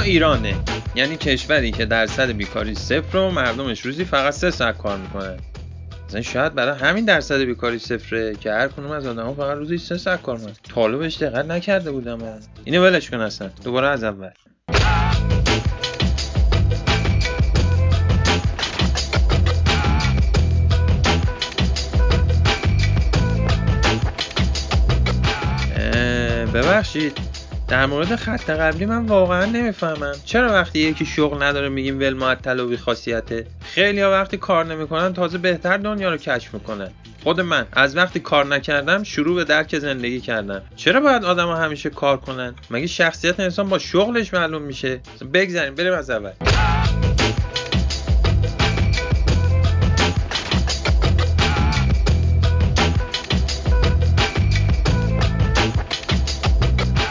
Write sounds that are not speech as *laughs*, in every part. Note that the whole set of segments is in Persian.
ایرانه. یعنی کشوری که درصد بیکاری صفر و مردمش روزی فقط سه ساعت کار می‌کنن مثلا شاید برای همین درصد بیکاری صفره که هر کنون از آدم فقط روزی سه ساعت کار می‌کنن. بهش دقت نکرده بودم اینو ولش کن اصلا. دوباره از اول. ببخشید. در مورد خط قبلی من واقعا نمی‌فهمم. چرا وقتی یکی شغل نداره میگیم ول معطل و خاصیته؟ خیلی ها وقتی کار نمی‌کنن تازه بهتر دنیا رو کشف می‌کنن خود من از وقتی کار نکردم شروع به درک زندگی کردم. چرا باید آدم ها همیشه کار کنن؟ مگه شخصیت انسان با شغلش معلوم میشه؟ بگذاریم بریم از اول.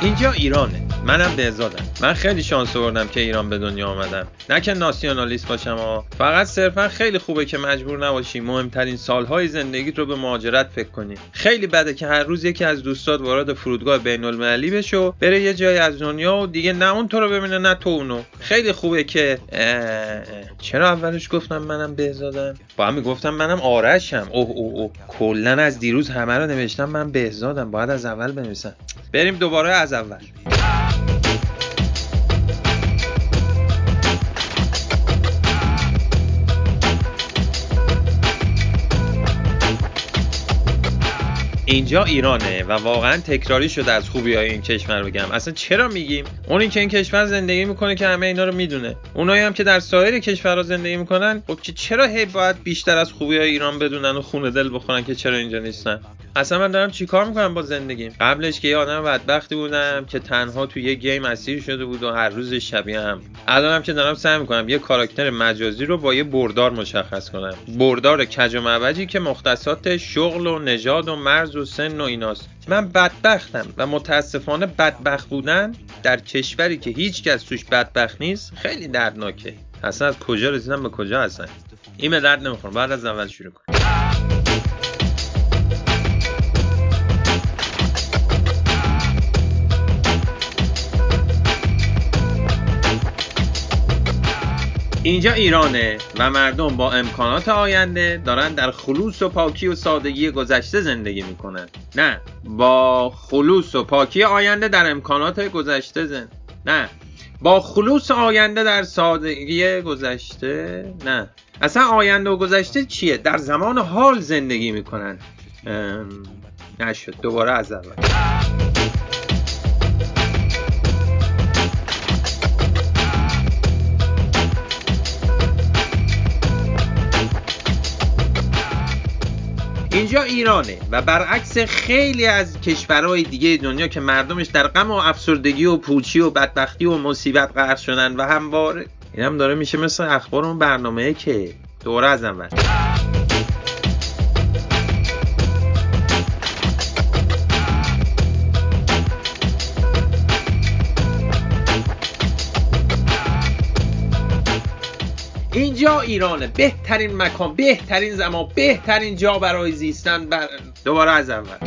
اینجا ایرانه منم بهزادم. من خیلی شانس آوردم که ایران به دنیا آمدم. نه که ناسیونالیست باشم ها فقط صرفا خیلی خوبه که مجبور نباشی مهمترین سالهای زندگیت رو به مهاجرت فکر کنی. خیلی بده که هر روز یکی از دوستات وارد فرودگاه بین المللی بشه بره یه جای از دنیا و دیگه نه اون تو رو ببینه نه تو اونو. خیلی خوبه که چرا اولش گفتم منم بهزادم؟ با هم گفتم منم آرشم. اوه اوه اوه. کلا از دیروز همه رو نوشتم من بهزادم. باید از اول بنویسم. بریم دوباره از اول. اینجا ایرانه و واقعا تکراری شده از خوبی های این کشور بگم. اصلا چرا میگیم؟ اون این که این کشور زندگی می‌کنه که همه اینا رو می‌دونه. اونایی هم که در سایر کشورها زندگی می‌کنن خب چرا هی باید بیشتر از خوبی های ایران بدونن و خونه دل بخورن که چرا اینجا نیستن؟ اصلا من دارم چیکار می‌کنم با زندگیم؟ قبلش که یه آدم بدبختی بودم که تنها تو یه گیم اسیر شده بود و هر روز شبیه هم. الانم که دارم سعی می‌کنم یه کاراکتر مجازی رو با یه بردار مشخص کنم. بردار کج و معوجی که مختصات شغل و نژاد و مرز و سن و ایناست. من بدبختم و متاسفانه بدبخت بودن در کشوری که هیچ کس توش بدبخت نیست خیلی دردناکه. اصلا از کجا رسیدم به کجا هستن این به درد نمی‌خوره. بعد از اول شروع کن. اینجا ایرانه و مردم با امکانات آینده دارن در خلوص و پاکی و سادگی گذشته زندگی می‌کنن. نه با خلوص و پاکی آینده در امکانات گذشته زن نه. با خلوص آینده در سادگی گذشته نه. اصلا آینده و گذشته چیه؟ در زمان حال زندگی می‌کنن. نشد. دوباره از اول. اینجا ایرانه و برعکس خیلی از کشورهای دیگه دنیا که مردمش در غم و افسردگی و پوچی و بدبختی و مصیبت غرق شدن و همواره این هم داره میشه مثل اخبار اون برنامه که دوره از اول. اینجا ایرانه بهترین مکان بهترین زمان بهترین جا برای زیستن بر... دوباره از اول.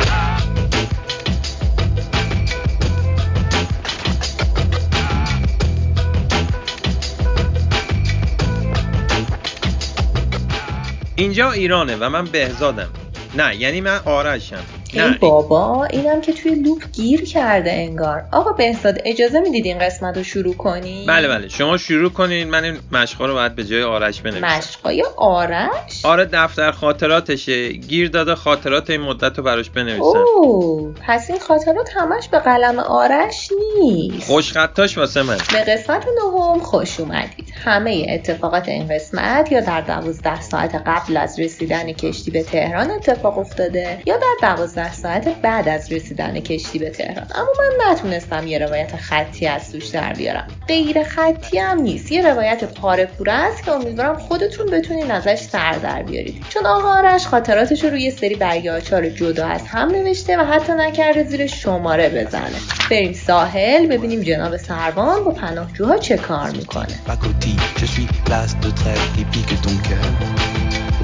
اینجا ایرانه و من بهزادم. نه یعنی من آرشم. ای بابا اینم که توی لوپ گیر کرده انگار. آقا بهزاد اجازه می‌دید این قسمت رو شروع کنی؟ بله بله. شما شروع کنین. من این مشقا رو باید به جای آرش بنویسم. مشقای آرش؟ آره دفتر خاطراتشه. گیر داده خاطرات این مدت رو براش بنویسم اوه پس این خاطرات همش به قلم آرش نیست. خوش خطاش واسه من. به قسمت نهم خوش اومدید. همه اتفاقات این قسمت یا در دوازده ساعت قبل از رسیدن کشتی به تهران اتفاق افتاده یا در دوازده ساعت بعد از رسیدن کشتی به تهران. اما من نتونستم یه روایت خطی از توش در بیارم. غیر خطی هم نیست. یه روایت پاره پوره است که امیدوارم خودتون بتونین ازش سر در بیارید. چون آقا آرش خاطراتش رو روی سری برگه جدا از هم نوشته و حتی نکرده زیر شماره بزنه. بریم ساحل ببینیم جناب سربان با پناهجوها چه کار می‌کنه.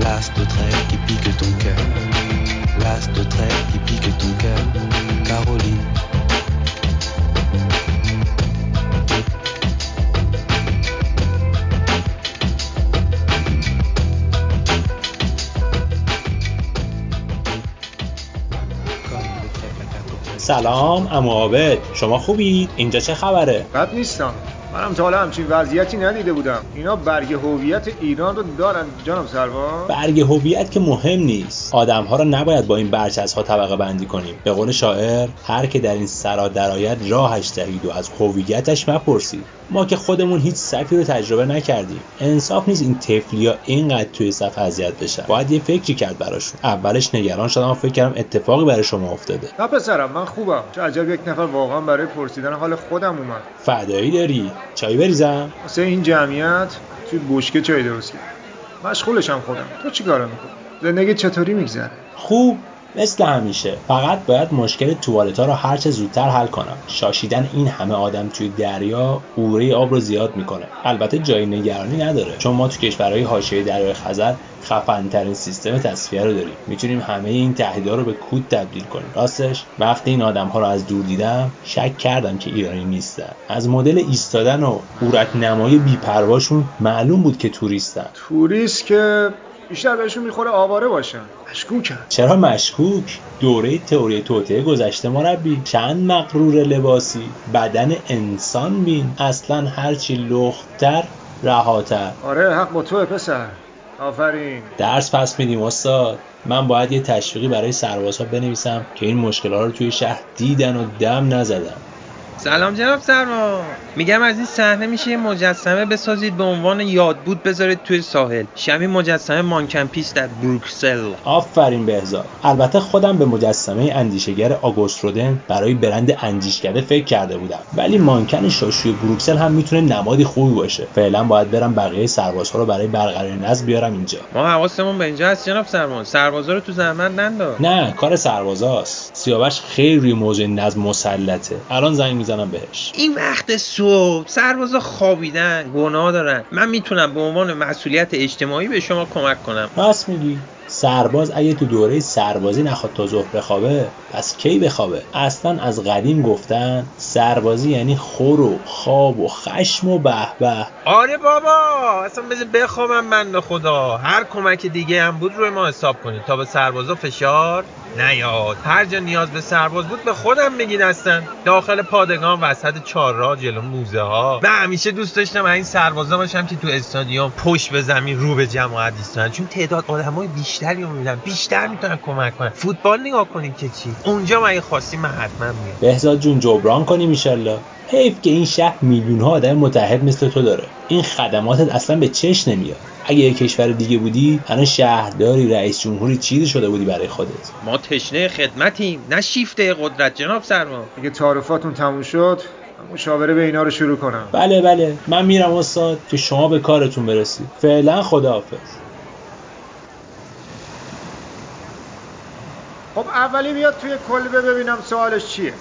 L'as سلام امو عابد. شما خوبید؟ اینجا چه خبره؟ بد نیستم. منم تا حالا همچین وضعیتی ندیده بودم. اینا برگ هویت ایران رو دارن جناب سرباز برگ هویت که مهم نیست. آدم ها رو نباید با این برچسب طبقه بندی کنیم. به قول شاعر هر که در این سرا درآید راهش دهید و از هویتش مپرسید. ما که خودمون هیچ سفی رو تجربه نکردیم. انصاف نیست این تفلیا اینقدر توی صف اذیت بشن باید یه فکری کرد براشون. اولش نگران شدم و فکر کردم اتفاقی برای شما افتاده. نه پسرم من خوبم. چه عجب یک نفر واقعا برای پرسیدن حال خودم اومد. فدایی داری؟ چای بریزم. واسه این جمعیت توی بشکه چای درست کرد. مشغولشم خودم. تو چی کارا می‌کنی؟ زندگی چطوری میگذره؟ خوب مثل همیشه. فقط باید مشکل توالتا رو هرچه زودتر حل کنم. شاشیدن این همه آدم توی دریا اوره آب رو زیاد می‌کنه. البته جای نگرانی نداره. چون ما تو کشورهای حاشیه دریای خزر خفنترین سیستم تصفیه رو داریم. می‌تونیم همه این تهدیدا رو به کود تبدیل کنیم. راستش وقتی این آدم ها رو از دور دیدم شک کردم که ایرانی نیستن. از مدل ایستادن و قورت نمای بیپرواشون معلوم بود که توریستن. توریست که بیشتر بهشون می‌خوره آواره باشن. مشکوکن. چرا مشکوک؟ دوره تئوری توطئه گذشته مربی چند مقرور لباسی بدن انسان بین. اصلا هرچی لختر رهاتر. آره حق با توه پسر. آفرین. درس پس میدیم استاد. من باید یه تشویقی برای سربازها بنویسم که این مشکلات رو توی شهر دیدن و دم نزدن سلام جناب سرما. میگم از این صحنه میشه یه مجسمه بسازید به عنوان یادبود بذارید توی ساحل. شبیه مجسمه مانکن پیس در بروکسل. آفرین بهزاد البته خودم به مجسمه اندیشگر آگوست رودن برای برند اندیشکده فکر کرده بودم. ولی مانکن شاشوی بروکسل هم می‌تونه نمادی خوبی باشه. فعلا باید برم بقیه سربازها رو برای برقراری نظم بیارم اینجا. ما حواسمون به اینجا هست جناب سرما. سربازا رو تو زحمت ننداز. نه کار سربازاست. سیاوش خیلی روی موضوع نظم مسلطه. الان زنگ می‌زنم بهش. این وقت صبح سربازا خوابیدن گناه دارن. من می‌تونم به عنوان مسئولیت اجتماعی به شما کمک کنم. راست میگی. سرباز اگه تو دوره سربازی نخواد تا ظهر بخوابه پس کی بخوابه؟ اصلا از قدیم گفتن سربازی یعنی خور و خواب و خشم و به به. آره بابا اصلا بذار بخوابم من خدا. هر کمک دیگه هم بود روی ما حساب کنید. تا به سربازا فشار نیاد. هر جا نیاز به سرباز بود به خودم میگین هستن داخل پادگان وسط چهارراه جلو موزه ها من همیشه دوست داشتم این سربازا باشم که تو استادیوم پشت به زمین رو به جماعت ایستادن. چون تعداد آدمای بیشتری رو بیشتر می‌تونن کمک کنن. فوتبال نگاه کنین که چی. اونجا من خاصی من حتما میام بهزاد جون جبران کنیم ایشالله حیف که این شهر میلیون ها آدم متحد مثل تو داره. این خدماتت اصلا به چش نمیاد. اگه یه کشور دیگه بودی الان شهرداری رئیس جمهوری چیزی شده بودی برای خودت. ما تشنه خدمتیم نه شیفته قدرت. جناب سرما اگه تعارفاتون تموم شد مشاوره به اینا رو شروع کنم. بله بله. من میرم استاد که شما به کارتون برسید. فعلا خداحافظ. خب اولی بیاد توی کلبه ببینم سوالش چیه.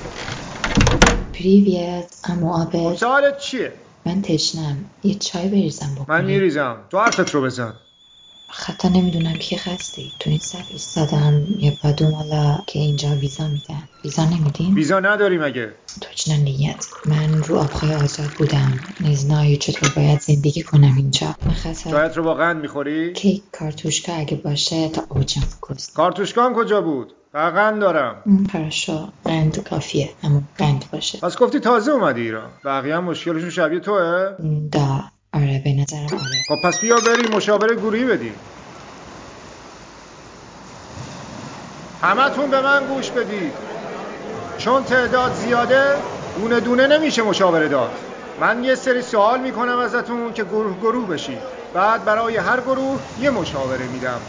پریویت امو آبد سوالت چیه؟ من تشنم. یه چای بریزم بکنی؟ من میریزم. تو حرفت رو بزن. حتی نمی‌دونم کی هستی. تو این صف ایستادم. یه پادومالا که اینجا ویزا میدن. ویزا نمیدین؟ ویزا نداری مگه تو چنان نیت؟ من رو آبخای آزاد بودم. نیز نایی چطور باید زندگی کنم اینجا؟ من خطر چایت رو با قند می‌خوری؟ کیک کارتوشکا اگه باشه تا اوجم کست کارتوشکام کجا بود؟ قند دارم. پرشو قند کافیه اما قند باشه. پس گفتی تازه اومدی ایران. بقیه هم مشکلشون شبیه توه؟ دا آره به نظرم آره. خب پس بیا بریم مشاوره گروهی بدیم همتون به من گوش بدید. چون تعداد زیاده دونه دونه نمیشه مشاوره داد. من یه سری سوال می‌کنم ازتون که گروه گروه بشید. بعد برای هر گروه یه مشاوره میدم.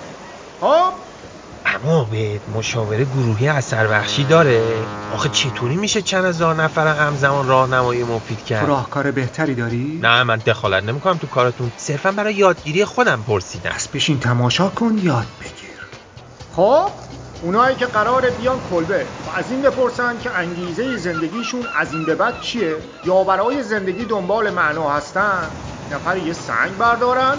خب؟ اما به مشاوره گروهی اثر بخشی داره. آخه چطوری میشه چند هزار نفر همزمان راهنمایی مفید تو کرد راهکار بهتری داری؟ نه من دخالت نمی‌کنم تو کارتون. صرفا برای یادگیری خودم پرسیدم. پس بشین تماشا کن یاد بگیر. خب؟ اونایی که قراره بیان کلبه. و از این بپرسن که انگیزه زندگیشون از این به بعد چیه؟ یا برای زندگی دنبال معنا هستن؟ نفر یه سنگ بردارن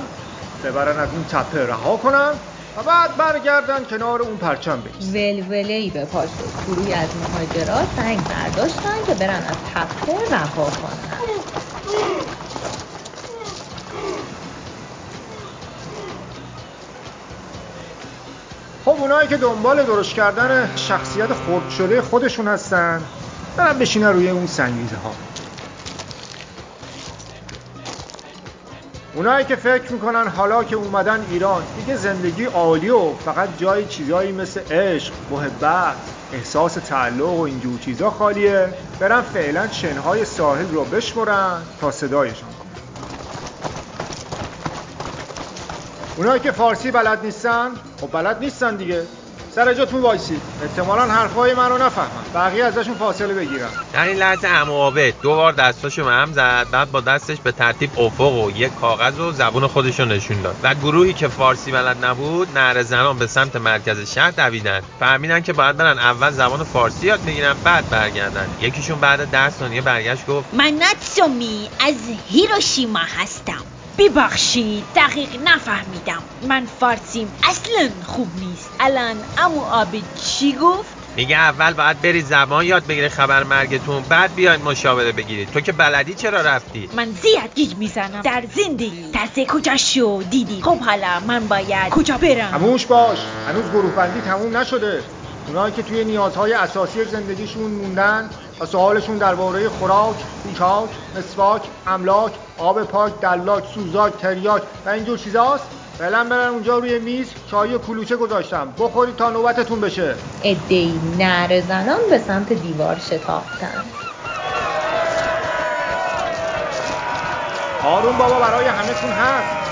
ببرن از اون تپه رها کنن و بعد برگردن کنار اون پرچم بیست ولوله‌ای به پا شد. گروهی از مهاجرات سنگ برداشتن که برن از تپه رها کنن. خب خب اونایی که دنبال درست کردن شخصیت خرد شده خودشون هستن برن بشینن روی اون سنگیزه ها اونایی که فکر می‌کنن حالا که اومدن ایران دیگه زندگی عالی و فقط جای چیزایی مثل عشق، محبت، احساس تعلق و اینجور چیزا خالیه. برن فعلا شنهای ساحل رو بشمرن تا صدایشان اونایی که فارسی بلد نیستن خب بلد نیستن دیگه. سر جاتون وایسید. احتمالا حرفای من رو نفهمن. بقیه ازشون فاصله بگیرن. در این لحظه عمو عابد دو بار دستاشو به هم زد بعد با دستش به ترتیب افق و یک کاغذ و زبون خودشو نشون داد. و گروهی که فارسی بلد نبود نهر زنان به سمت مرکز شهر دویدن فهمیدن که باید برن اول زبان فارسی یاد بگیرن بعد برگردن. یکیشون بعد ده ثانیه برگشت گفت من ناتسومی از هیروشیما هستم. ببخشید دقیق نفهمیدم. من فارسیم اصلا خوب نیست. الان امو آبی چی گفت؟ میگه اول باید بری زبان یاد بگیری خبر مرگتون بعد بیاید مشاوره بگیرید. تو که بلدی چرا رفتی؟ من زیاد گیج می‌زنم. در زندگی. تازه کجا شو؟ دیدی؟ خب حالا من باید کجا برم؟ هموش باش. هنوز گروه بندی تموم نشده. اونایی که توی نیازهای اساسی زندگیشون موندن و سوالشون درباره خوراک، پوشاک، مسواک، املاک، آب پاک، دلاک، سوزاک، تریاک و اینجور چیزاست. فعلا برن اونجا روی میز چای و کلوچه گذاشتم بخورید تا نوبتتون بشه. ادهی نر زنان به سمت دیوار شتافتن. آروم بابا برای همهتون هست.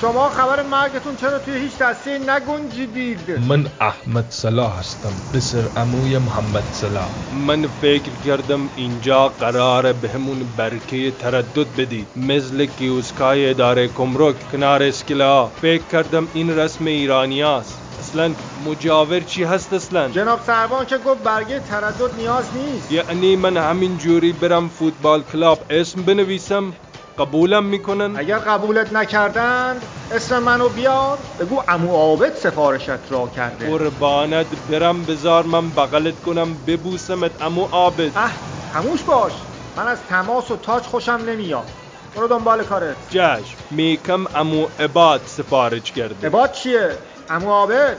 شما خبر مرگتون چرا توی هیچ دسته نگنجیدید من احمد صلاح هستم پسر عموی محمد صلاح. من فکر کردم اینجا قراره بهمون برکه تردد بدید. مثل کیوسکای اداره کمرک کنار اسکلا. فکر کردم این رسم ایرانی است. اصلا مجاور چی هست اصلا؟ جناب سربان که گفت برگه تردد نیاز نیست. یعنی من همین جوری برم فوتبال کلاب اسم بنویسم؟ قبولم می‌کنن. اگر قبولت نکردند اسم منو بیار. بگو امو عابد سفارشت را کرده. قربانت برم بزار من بغلت کنم ببوسمت امو عابد. اه خموش باش. من از تماس و تاج خوشم نمیاد. برو دنبال کارت. جشن. میکم امو عباد سفارش کرده. عباد چیه؟ امو عابد؟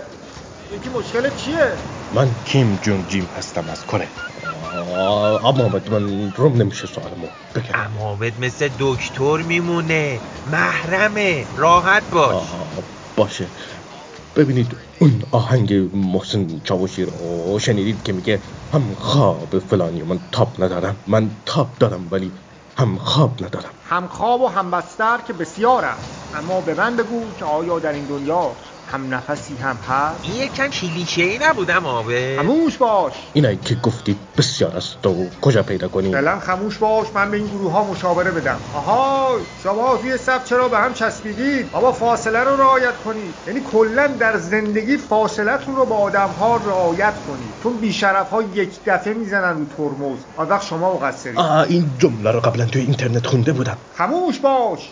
یکی مشکل چیه؟ من کیم جون جیم هستم از کره. آه، اما آمد من روم نمیشه سوالمو بگم. عمو عابد مثل دکتر میمونه. محرمه. راحت باش. آه، باشه. ببینید اون آهنگ محسن چاوشی رو شنیدید که میگه هم خواب فلانی من تاب ندارم. من تاب دارم ولی هم خواب ندارم. هم خواب و هم بستر که بسیارم اما به من بگو که آیا در این دنیا هم نفسی هم هست این یک کم کلیشه ای نبود عابد خموش باش. اینایی که گفتید بسیار است و کجا پیدا کنیم؟ فعلا خموش باش من به این گروه ها مشاوره بدم. آها شما توی صف چرا به هم چسبیدید؟ بابا فاصله رو رعایت کنید. یعنی کلا در زندگی فاصلتون رو با آدم ها رعایت کنید. چون بیشرف ها یک دفعه می‌زنن رو ترمز. آن وقت شما مقصرید آه این جمله رو قبلا توی اینترنت خونده بودم. خموش باش.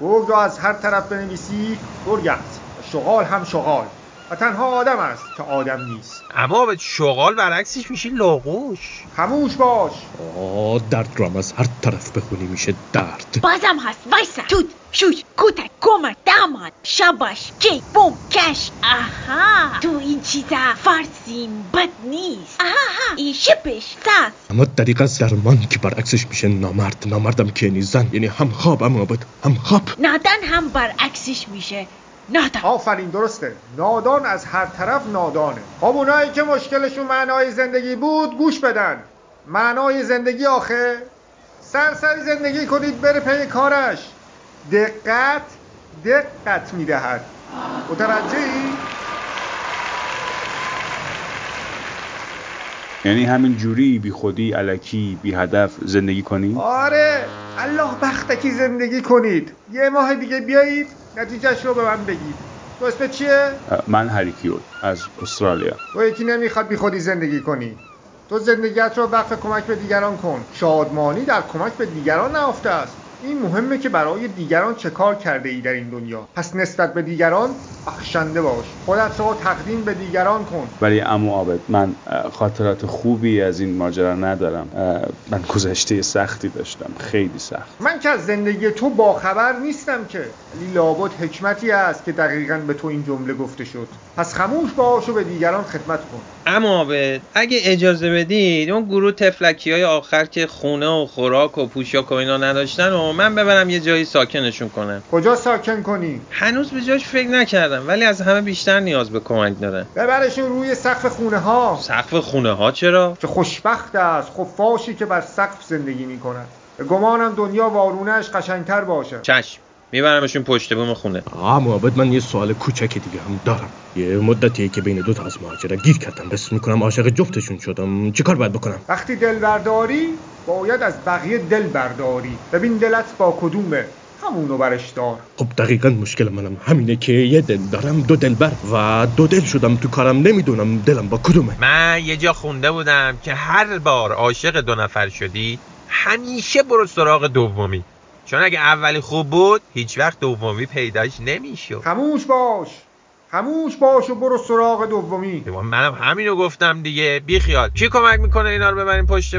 گرگ رو از هر طرف بنویسی. گرگ است شغال هم شغال و تنها آدم است که آدم نیست. عمو عابد شغال برعکسش میشه لاغوش. خموش باش. آه درد رو هم از هر طرف بخونی میشه درد. بازم هست. وایسا. توت شوش کوتک کمک داماد شباش کی بوم کش. آها. تو این چیزا فارسیم بد نیست. آها این شپش ساس اما دقیقا درمان که برعکسش میشه نامرد. نامردم که یعنی زن یعنی هم خواب هم آبد هم خواب. نادان هم برعکسش میشه. نادان. آفرین درسته. نادان از هر طرف نادانه. خب اونایی که مشکلشون معنای زندگی بود گوش بدن. معنای زندگی آخه؟ سرسری زندگی کنید بره پی کارش. دقت دقت می‌دهد. متوجهی؟ یعنی همین جوری بی خودی علکی بی هدف زندگی کنی؟ آره. الله بختکی زندگی کنید. یه ماه دیگه بیایید. نتیجهش رو به من بگید. تو اسمت چیه؟ من هریکیول از استرالیا. تو یکی نمی‌خواد بی خودی زندگی کنی. تو زندگیت رو وقف کمک به دیگران کن. شادمانی در کمک به دیگران نهفته است. این مهمه که برای دیگران چه کار کرده ای در این دنیا. پس نسبت به دیگران بخشنده باش. خودت را تقدیم به دیگران کن. ولی امو عابد من خاطرات خوبی از این ماجرا ندارم. من گذشته سختی داشتم. خیلی سخت. من که از زندگی تو باخبر نیستم که. ولی لابد حکمتی است که دقیقا به تو این جمله گفته شد. پس خموش باش و به دیگران خدمت کن. اما عابد اگه اجازه بدید اون گروه تفلکی های آخر که خونه و خوراک و پوشاک و اینا نداشتن و من ببرم یه جایی ساکنشون کنم کجا ساکن کنی؟ هنوز به جاش فکر نکردم ولی از همه بیشتر نیاز به کمک دارن. ببرشون روی سقف خونه ها سقف خونه ها چرا؟ که خوشبخت است. خفاشی که بر سقف زندگی می کند به گمانم دنیا وارونهش قشنگتر باشه. چشم. میبرمشون پشت بوم خونه. آه محبت من یه سوال کوچک دیگه هم دارم. یه مدتیه که بین دو تا از مهاجرا گیر کردم. بس می‌کنم عاشق جفتشون شدم. چیکار باید بکنم؟ وقتی دل برداری باید از بقیه دل برداری. ببین دلت با کدومه. همونو برش دار. خب دقیقا مشکل منم همینه که یه دل دارم دو دل بر و دو دل شدم تو کارم نمی‌دونم دلم با کدومه. من یه جا خونده بودم که هر بار عاشق دو نفر شدی همیشه برو سراغ دومی. چون اگه اولی خوب بود هیچ وقت دومی پیداش نمی‌شد. خموش باش. خموش باش و برو سراغ دومی. منم همینو گفتم دیگه. بی خیال کی کمک می‌کنه اینا رو ببریم پشت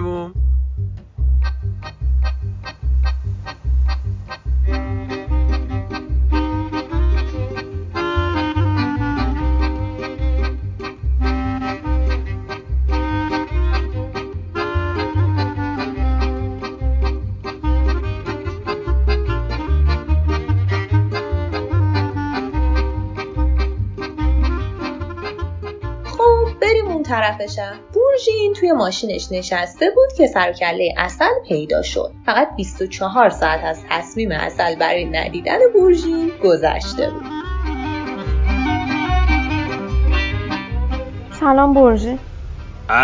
طرفشم بورژین توی ماشینش نشسته بود که سرکله اصل پیدا شد. فقط 24 ساعت از تصمیم اصل برای ندیدن بورژین گذشته بود. سلام برژین.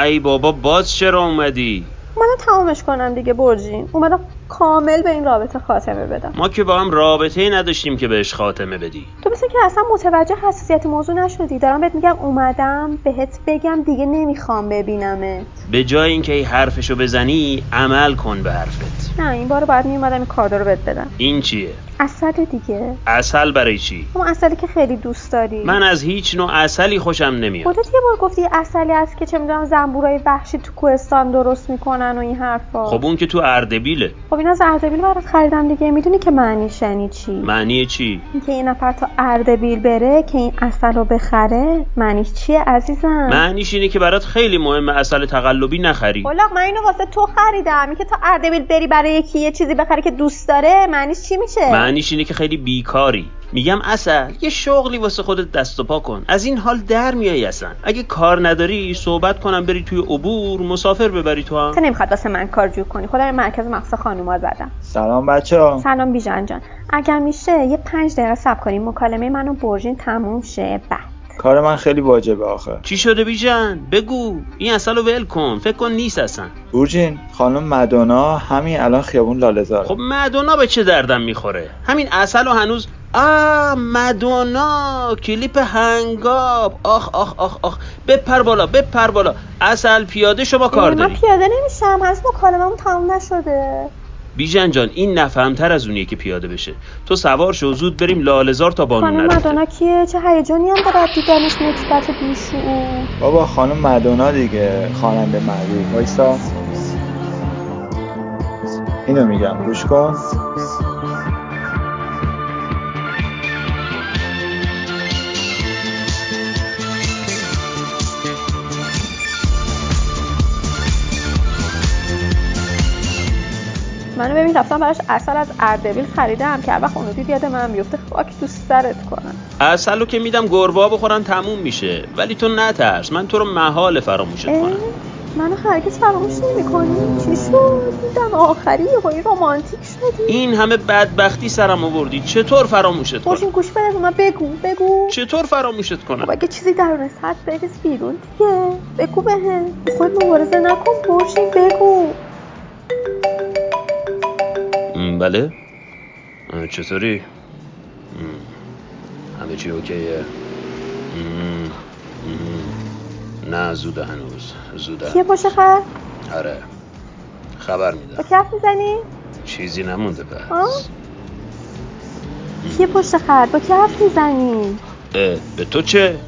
ای بابا باز چرا اومدی؟ اومدم تمامش کنم دیگه برژین اومدم کامل به این رابطه خاتمه بدم. ما که با هم رابطه ای نداشتیم که بهش خاتمه بدی. تو مثل که اصلا متوجه حساسیت موضوع نشدی. دارم بهت میگم اومدم بهت بگم دیگه نمی‌خوام ببینمت. به جای اینکه ای حرفشو بزنی عمل کن به حرفت. نه این بار باید میومدم این کادو رو بهت بدم. این چیه؟ اصل دیگه. اصل برای چی؟ اون اصلی که خیلی دوست داری. من از هیچ نوع اصلی خوشم نمیاد. خودت یه بار گفتی اصلی هست که چه می‌دونم زنبورای وحشی تو کوهستان درست می‌کنن و این حرفا. خب اون که تو اردبیله. خب این از اردبیل برات خریدم دیگه. می‌دونی که معنیش یعنی چی؟ معنی چی؟ اینکه یه نفر تا اردبیل بره که این اصل رو بخره معنیش چیه عزیزم؟ معنیش اینه که برات خیلی مهمه اصل تقلبی نخری. بلاغ من اینو واسه تو خریدم. اینکه تا اردبیل بری برای یکی یه چیزی بخری که دوست داره معنیش چی میشه؟ معنیش اینه که خیلی بیکاری. میگم اصل یه شغلی واسه خودت دست و پا کن. از این حال در میای اصلا. اگه کار نداری صحبت کنم بری توی عبور مسافر ببری تو هم. تو نمی‌خواد واسه من کار جور کنی. خودم مرکز مخصوص خانوما زدم. سلام بچه ها سلام بیژن جان. اگر میشه یه پنج دقیقه صبر کنیم مکالمه منو برژین تموم شه. بعد کار من خیلی واجبه آخه. چی شده بیژن؟ بگو. این اصل رو ول کن. فکر کن نیست اصلا. بورجین خانم مدونا همین الان خیابون لاله‌زار خب مدونا به چه دردم می‌خوره؟ همین اصل رو هنوز آ مدونا کلیپ هنگاب. آخ آخ آخ آخ. بپر بالا بپر بالا. اصل پیاده شما کار من داری پیاده نمیشم. هنوز مکالممون تموم نشده. بیژن جان این نفهمتر از اونیه که پیاده بشه. تو سوار شو زود بریم لالهزار تا بانون خانم نرفته مدونا کیه؟ چه هیجانی هم داره دیدنش نکبت بیشعور؟ بابا خانم مدونا دیگه خواننده معروف. وایسا. اینو میگم گوش کن. منو ببین رفتم براش اصل از اردبیل خریدم که هر وقت اونو دید یاد من بیفته خاک تو سرت کنم. اصل رو که میدم گربه بخورن تموم میشه. ولی تو نترس من تو رو محال فراموشت کنم. منو هرگز فراموش نمی‌کنی؟ چی شد؟ دیدم آخری یهویی رمانتیک شدی. این همه بدبختی سرم آوردی. چطور فراموشت کنم؟ برشین گوش بده من بگو بگو. چطور فراموشت خب کنم اگه چیزی درونت هست بریز بیرون دیگه. بگو بهم خود مبارزه نکن برشین بگو. بله؟ چطوری؟ همه چی اوکیه؟ نه زوده هنوز زوده کیه پشت خط آره خبر با میدم کف می‌زنی؟ چیزی نمونده پس؟ کیه پشت خط؟ با حرف می‌زنی؟ به تو چه؟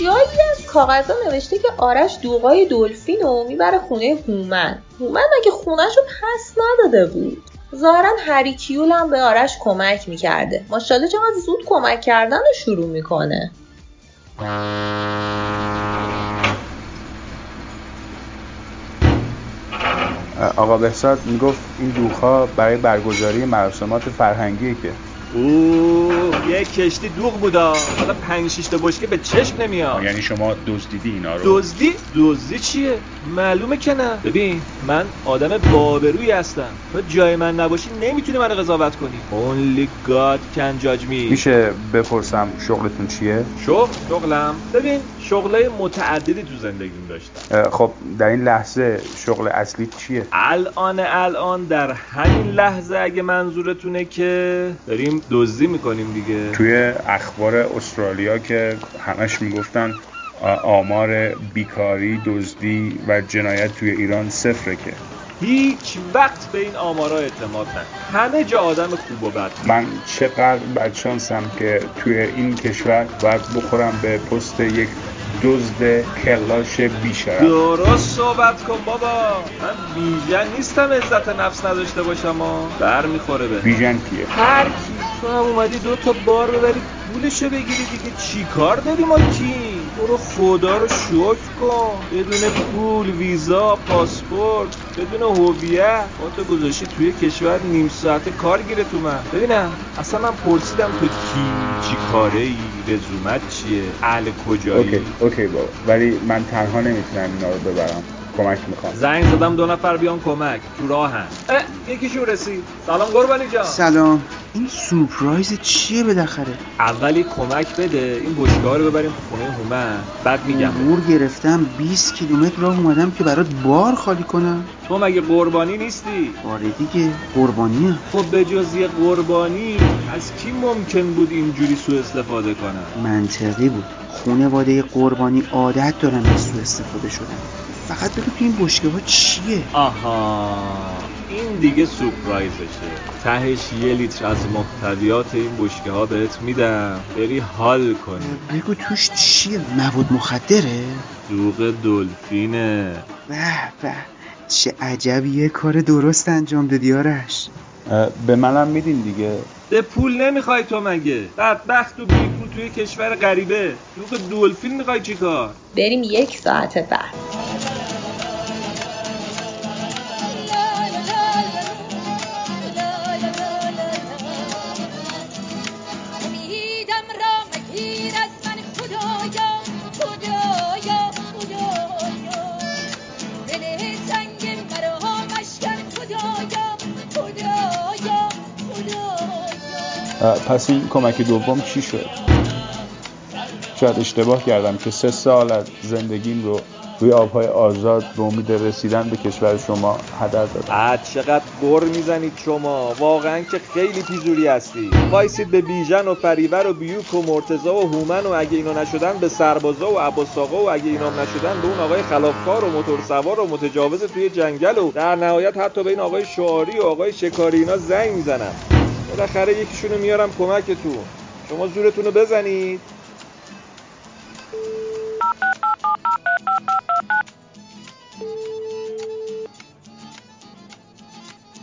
جایی از کاغذها نوشته که آرش دوغای دلفین رو می‌بره خونه هومن. هومن مگه خونش رو پس نداده بود؟ ظاهرا هری کیول هم به آرش کمک می‌کرده. ماشاءالله چقدر زود کمک کردن رو شروع می‌کنه. آقا بهزاد می‌گفت این دوخا برای برگزاری مراسمات فرهنگیه که. اوه یه کشتی دوغ بودا. حالا پنج شیش تا بشکه به چشم نمیاد. یعنی شما دزدیدی اینا رو؟ دزدی؟ دزدی چیه؟ معلومه که نه. ببین من آدم بابرویی هستم. تو جای من نباشی نمی‌تونی منو قضاوت کنی. Only God can judge me. میشه بپرسم شغلتون چیه؟ شغل؟ شغلم. ببین شغلای متعددی تو زندگیم داشتم. اه، خب در این لحظه شغل اصلی چیه؟ الان الان در همین لحظه اگه منظورتونه که داریم دزدی می‌کنیم دیگه. توی اخبار استرالیا که همش می‌گفتن آمار بیکاری دزدی و جنایت توی ایران صفره که. هیچ وقت به این آمارا اعتماد نکن. همه جا آدم خوب و بد. من چقدر بدشانسم که توی این کشور باید بخورم به پست یک دزد کلاش بیشرف. درست صحبت کن بابا. من بیژن نیستم عزت نفس نداشته باشم و بر می‌خوره به. بیژن کیه؟ هر کی تو هم اومدی دو تا بار ببری پولشو بگیری دیگه. چی کار داری ما کی؟ برو خدا رو شکر کن. بدون پول ویزا پاسپورت بدون هویت. ما تو گذاشتی توی کشور نیم ساعته کار گیره تو من. ببینم اصلا من پرسیدم تو کی؟ چی کاره ای رزومت چیه؟ اهل کجایی؟ اوکی اوکی بابا. ولی من تنها نمی‌تونم اینا رو ببرم. کمک می‌خوام زنگ زدم دو نفر بیان کمک. تو راهن اه یکیشون رسید. سلام قربانی جان. سلام. این سورپرایز چیه بالاخره؟ اول یه کمک بده. این بشکه رو ببریم خونه هومن. بعد میگم. عبور گرفتم 20 کیلومتر راه اومدم که برات بار خالی کنم. تو مگه قربانی نیستی؟ آره دیگه قربانیه خب به جز یه قربانی از کی ممکن بود اینجوری سوء استفاده کنن منطقی بود. خونواده قربانی عادت دارن به سوء استفاده شدن. فقط بگو تو این بشکه ها چیه؟ آها. این دیگه سورپرایزشه. تهش یه لیتر از محتویات این بشکه ها بهت میدم. بری حال کنی. بگو توش چیه؟ مواد مخدره؟ دوغ دلفینه. به به. چه عجب یه کار درست انجام دادی آرش. به منم میدین دیگه. به پول نمی‌خوای تو مگه؟ بدبخت و بی پول توی کشور غریبه. دوغ دلفین می‌خوای چیکار؟ بریم یک ساعت بعد. پس این کمک دوم چی شد؟ شاید اشتباه کردم که سه سال از زندگیم رو روی آبهای آزاد به امید رسیدن به کشور شما هدر دادم. چقدر بر می‌زنید شما. واقعا که خیلی پیزوری هستی. وایسید به بیژن و فریور و بیوک و مرتزا و هومن و اگه اینا نشدن به سربازا و عباس آقا و اگه اینا نشدن به اون آقای خلافکار و موتور سوار و متجاوز توی جنگل و در نهایت حتی به این آقای شعاری و آقای شکاری اینا زنگ می‌زنم بالاخره یکیشونو میارم کمکتون. شما زورتون رو بزنید.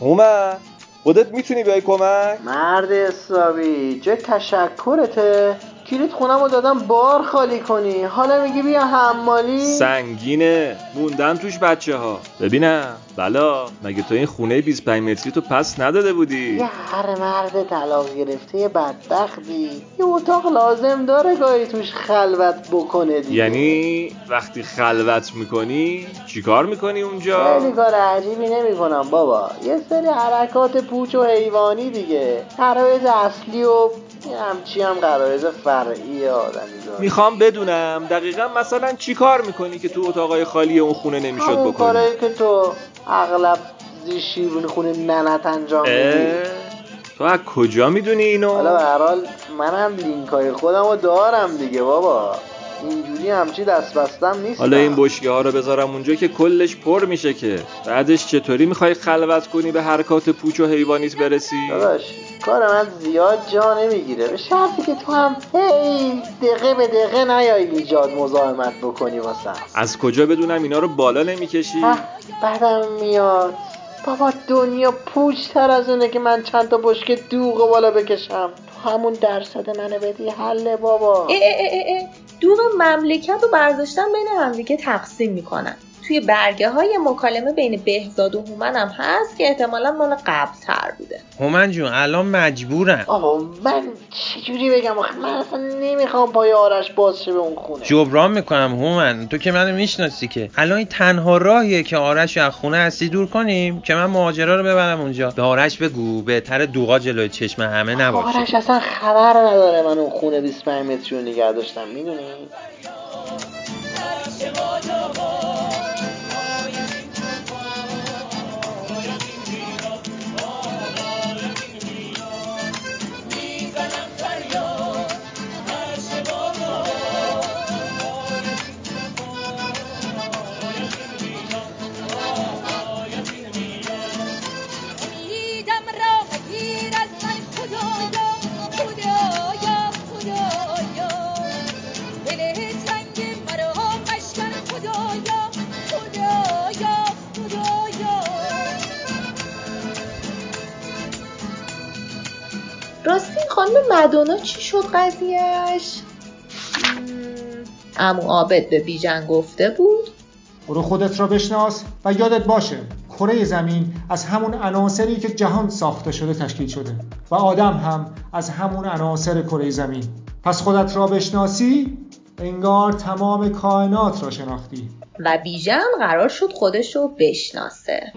هومن خودت می‌تونی بیای کمک؟ مرد حسابی چه تشکرته. کلید خونم رو دادم بار خالی کنی. حالا میگی بیا حمالی. سنگینه. موندن توش بچه ها ببینم. بلا مگه تو این خونه 25 متری تو پس نداده بودی؟ یه هر مرد طلاق گرفته بدبختی. یه اتاق لازم داره گاهی توش خلوت بکنه دیگه. یعنی وقتی خلوت می‌کنی چیکار می‌کنی اونجا؟ خیلی کار عجیبی نمی کنم بابا. یه سری حرکات پوچ و حیوانی دیگه. قرایز اصلی و یه همچی هم قرایز فرعی آدمی داره. می‌خوام بدونم دقیقا مثلا چیکار می‌کنی که تو اتاقای خالی اون خونه نمی‌شد بکنی؟ کارایی که تو اغلب زیر شیرونی خونه ننت انجام میدی؟ تو از کجا می‌دونی اینو؟ حالا به هر حال منم لینک های خودم رو دارم دیگه بابا. اینجوری همچی دست بستم نیست حالا این بشکه ها رو بذارم اونجا که کلش پر میشه که. بعدش چطوری می‌خوای خلوت کنی به حرکات پوچ و حیوانیت برسی؟ داداش کار من زیاد جا نمی‌گیره. به شرطی که تو هم هی دقیقه به دقیقه نیای ایجاد مزاحمت بکنی واسه از کجا بدونم اینا رو بالا نمی‌کشی؟ بعدم میاد. بابا دنیا پوچ تر از اونه که من چند تا بشکه دوغ بالا بکشم. تو همون درصد منو بدی حله بابا. اه اه اه اه. دوغ مملکت رو برداشتن بین همدیگه تقسیم می‌کنن. توی برگه های مکالمه بین بهزاد و هومن هم هست که احتمالا مال قبل تر بوده. هومن جون الان مجبورم. آقا من چجوری بگم؟ آخه من اصلا نمی‌خوام پای آرش باز شه به اون خونه. جبران می‌کنم هومن. تو که منو می‌شناسی که. الان این تنها راهیه که آرش رو از خونه هستی دور کنیم که من مهاجرا رو ببرم اونجا. به آرش بگو بهتر دوغا جلوی چشم همه نباشه. آرش اصلا خبر نداره من اون خونه 25 متری رو نگه داشتم می‌دونی؟ مدونا چی شد قضیهش؟ امو عابد به بیژن گفته بود. برو خودت را بشناس و یادت باشه کره زمین از همون عناصری که جهان ساخته شده تشکیل شده و آدم هم از همون عناصر کره زمین. پس خودت را بشناسی انگار تمام کائنات را شناختی. و بیژن قرار شد خودش رو بشناسه.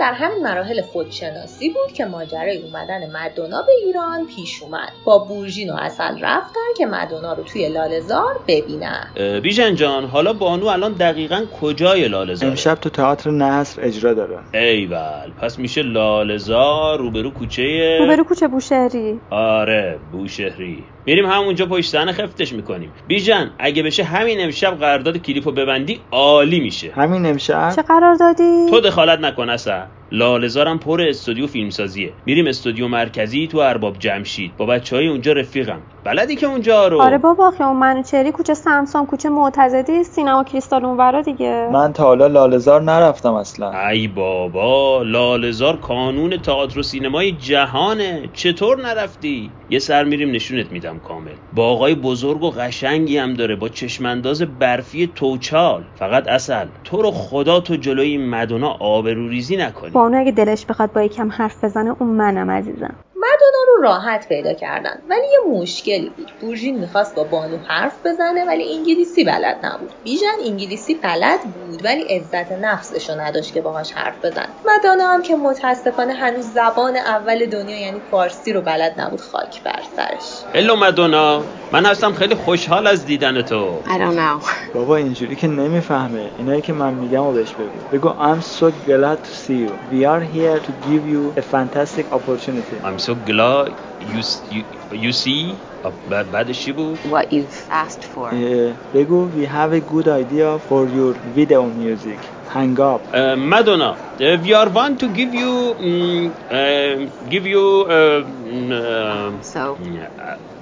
در همین مراحل خودشناسی بود که ماجرای اومدن مدونا به ایران پیش اومد. با بورژین و اصل رفتن که مدونا رو توی لالزار ببینن. بیژن جان حالا بانو الان دقیقا کجای لالزاره امشب تو تئاتر نصر اجرا داره. ایول پس میشه لالزار روبرو کوچه روبرو کوچه بوشهری. آره بوشهری. میریم همونجا پشت صحنه خفتش می‌کنیم. بیژن اگه بشه همین امشب قرارداد کلیپو ببندی عالی میشه. همین امشب؟ چه قرار دادی؟ تو دخالت نکن اصلا. لالزارم پر استودیو فیلمسازیه. میریم استودیو مرکزی تو ارباب جمشید. با بچه های اونجا رفیقم. بلدی که اونجا رو؟ آره بابا خیابون منوچهری کوچه سمسام کوچه معتزدی سینما کریستال اونورا دیگه. من تا حالا لالزار نرفتم اصلا. ای بابا لالزار کانون تئاتر و سینمای جهانه. چطور نرفتی؟ یه سر میریم نشونت میدم کامل. باغای بزرگ و قشنگی هم داره با چشمانداز برفی توچال. فقط اصل تو رو خدا تو جلوی این مدونا آبروریزی نکنی. بانو اگه دلش بخواد با یکم حرف بزنه اون منم عزیزم. رو راحت پیدا کردن. ولی یه مشکلی بود. بورژین می‌خواست با بانو حرف بزنه ولی انگلیسی بلد نبود. بیژن انگلیسی بلد بود ولی عزت نفسشو نداشت که باهاش حرف بزنه. مدونا هم که متاسفانه هنوز زبان اول دنیا یعنی فارسی رو بلد نبود خاک بر سرش. هلو مدونا من هستم. خیلی خوشحال از دیدن تو. I don't know. بابا اینجوری که نمی‌فهمه. اینایی که من میگم و بهش بگو. بگو I'm so glad to see you. We are here to give you a fantastic opportunity. I'm so glad you, s- you, you see آه، ب- بعدش چی بود؟ What you've asked for. اه، بگو we have a good idea for your video music hang up Uh, Madonna, uh, we are want to give you, mm, uh, give you, uh, mm, uh, So,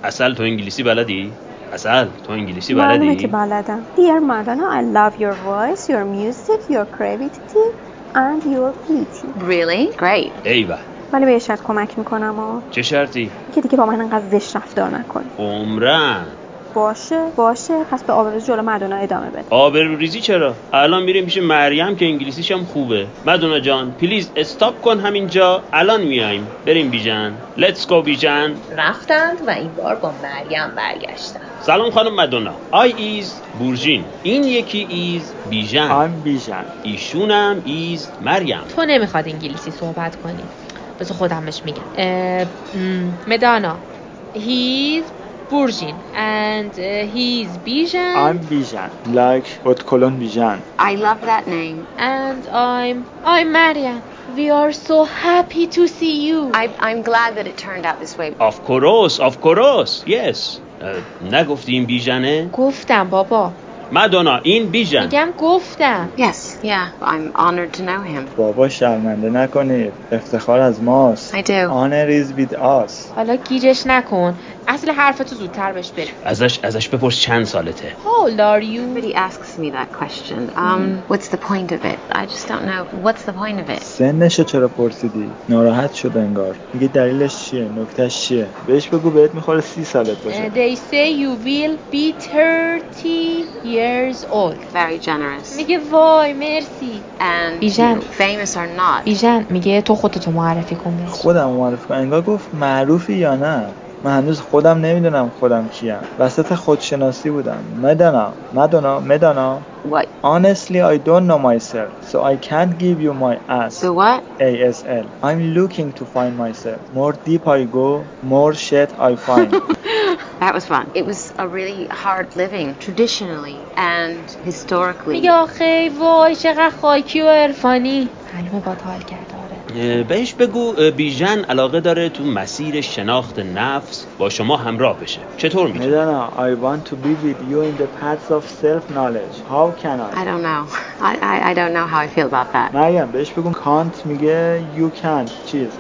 اصل تو انگلیسی بلدی؟ اصل تو انگلیسی معلومه که بلدی؟ بلدم Dear Madonna I love your voice, your music, your creativity and your beauty really? Great. ایول ولی به یه شرط کمک می‌کنم و چه شرطی؟ که دیگه با من انقدر زشت رفتار نکنی عمرا باشه باشه. پس به آبروریزی جلو مدونا ادامه بده. آبرو ریزی چرا؟ الان میریم پیش مریم که انگلیسیش هم خوبه. مدونا جان please stop کن همینجا. الان میایم. بریم بیژن. Let's go بیژن. رفتند و این بار با مریم برگشتن. سلام خانم مدونا. I is بورژین این یکی is بیژن. I'm بیژن. ایشونم is مریم. تو نمی‌خواد انگلیسی صحبت کنی. بذار خودم بهش میگم مدانا he's برژین and uh, he's بیژن I'm بیژن like اتکلون بیژن I love that name. and I'm I'm مریم We are so happy to see you. I, I'm glad that it turned out this way. Of course, of course, yes. نگفتی این بیژنه؟ گفتم بابا. مدونا این بیژن میگم گفتم. Yes, yeah. I'm honored to know him. بابا شرمنده نکنید افتخار از ماست I do. honor is with us حالا گیجش نکن. اصل حرفتو زودتر بهش بریم. ازش ازش بپرس چند سالته How old are you? Everybody asks me that question. Um, what's the point of it? I just don't know. What's the point of it? سنشو چرا پرسیدی ناراحت شده انگار میگه دلیلش چیه نکتهش چیه بهش بگو بهت می‌خوره سی سالت Uh, باشه they say you will be 30 years old. Very generous. میگه وای مرسی. بیژن. بیژن میگه تو خودتو معرفی کن بهش. خودم معرفی کنم انگار گفت معروفی یا نه من هنوز خودم نمی‌دونم خودم کیم وسط خودشناسی بودم مدانا مدانا مدانا What? Honestly, I don't know myself, so I can't give you my ass. So what? ASL. I'm looking to find myself. More deep I go, more shit I find. That was fun. It was a really hard living, traditionally and historically. میگه آخه وای چقدر خاکی و عرفانی. معلومه با حال کرد آره. بهش بگو بیژن علاقه داره تو مسیر شناخت نفس با شما همراه بشه چطور می‌تونه؟ مدانا, I want to be with you in the paths of self-knowledge. How can I? I don't know. I, I, I don't know how I feel about that. مریم بهش بگو کانت میگه you can چیز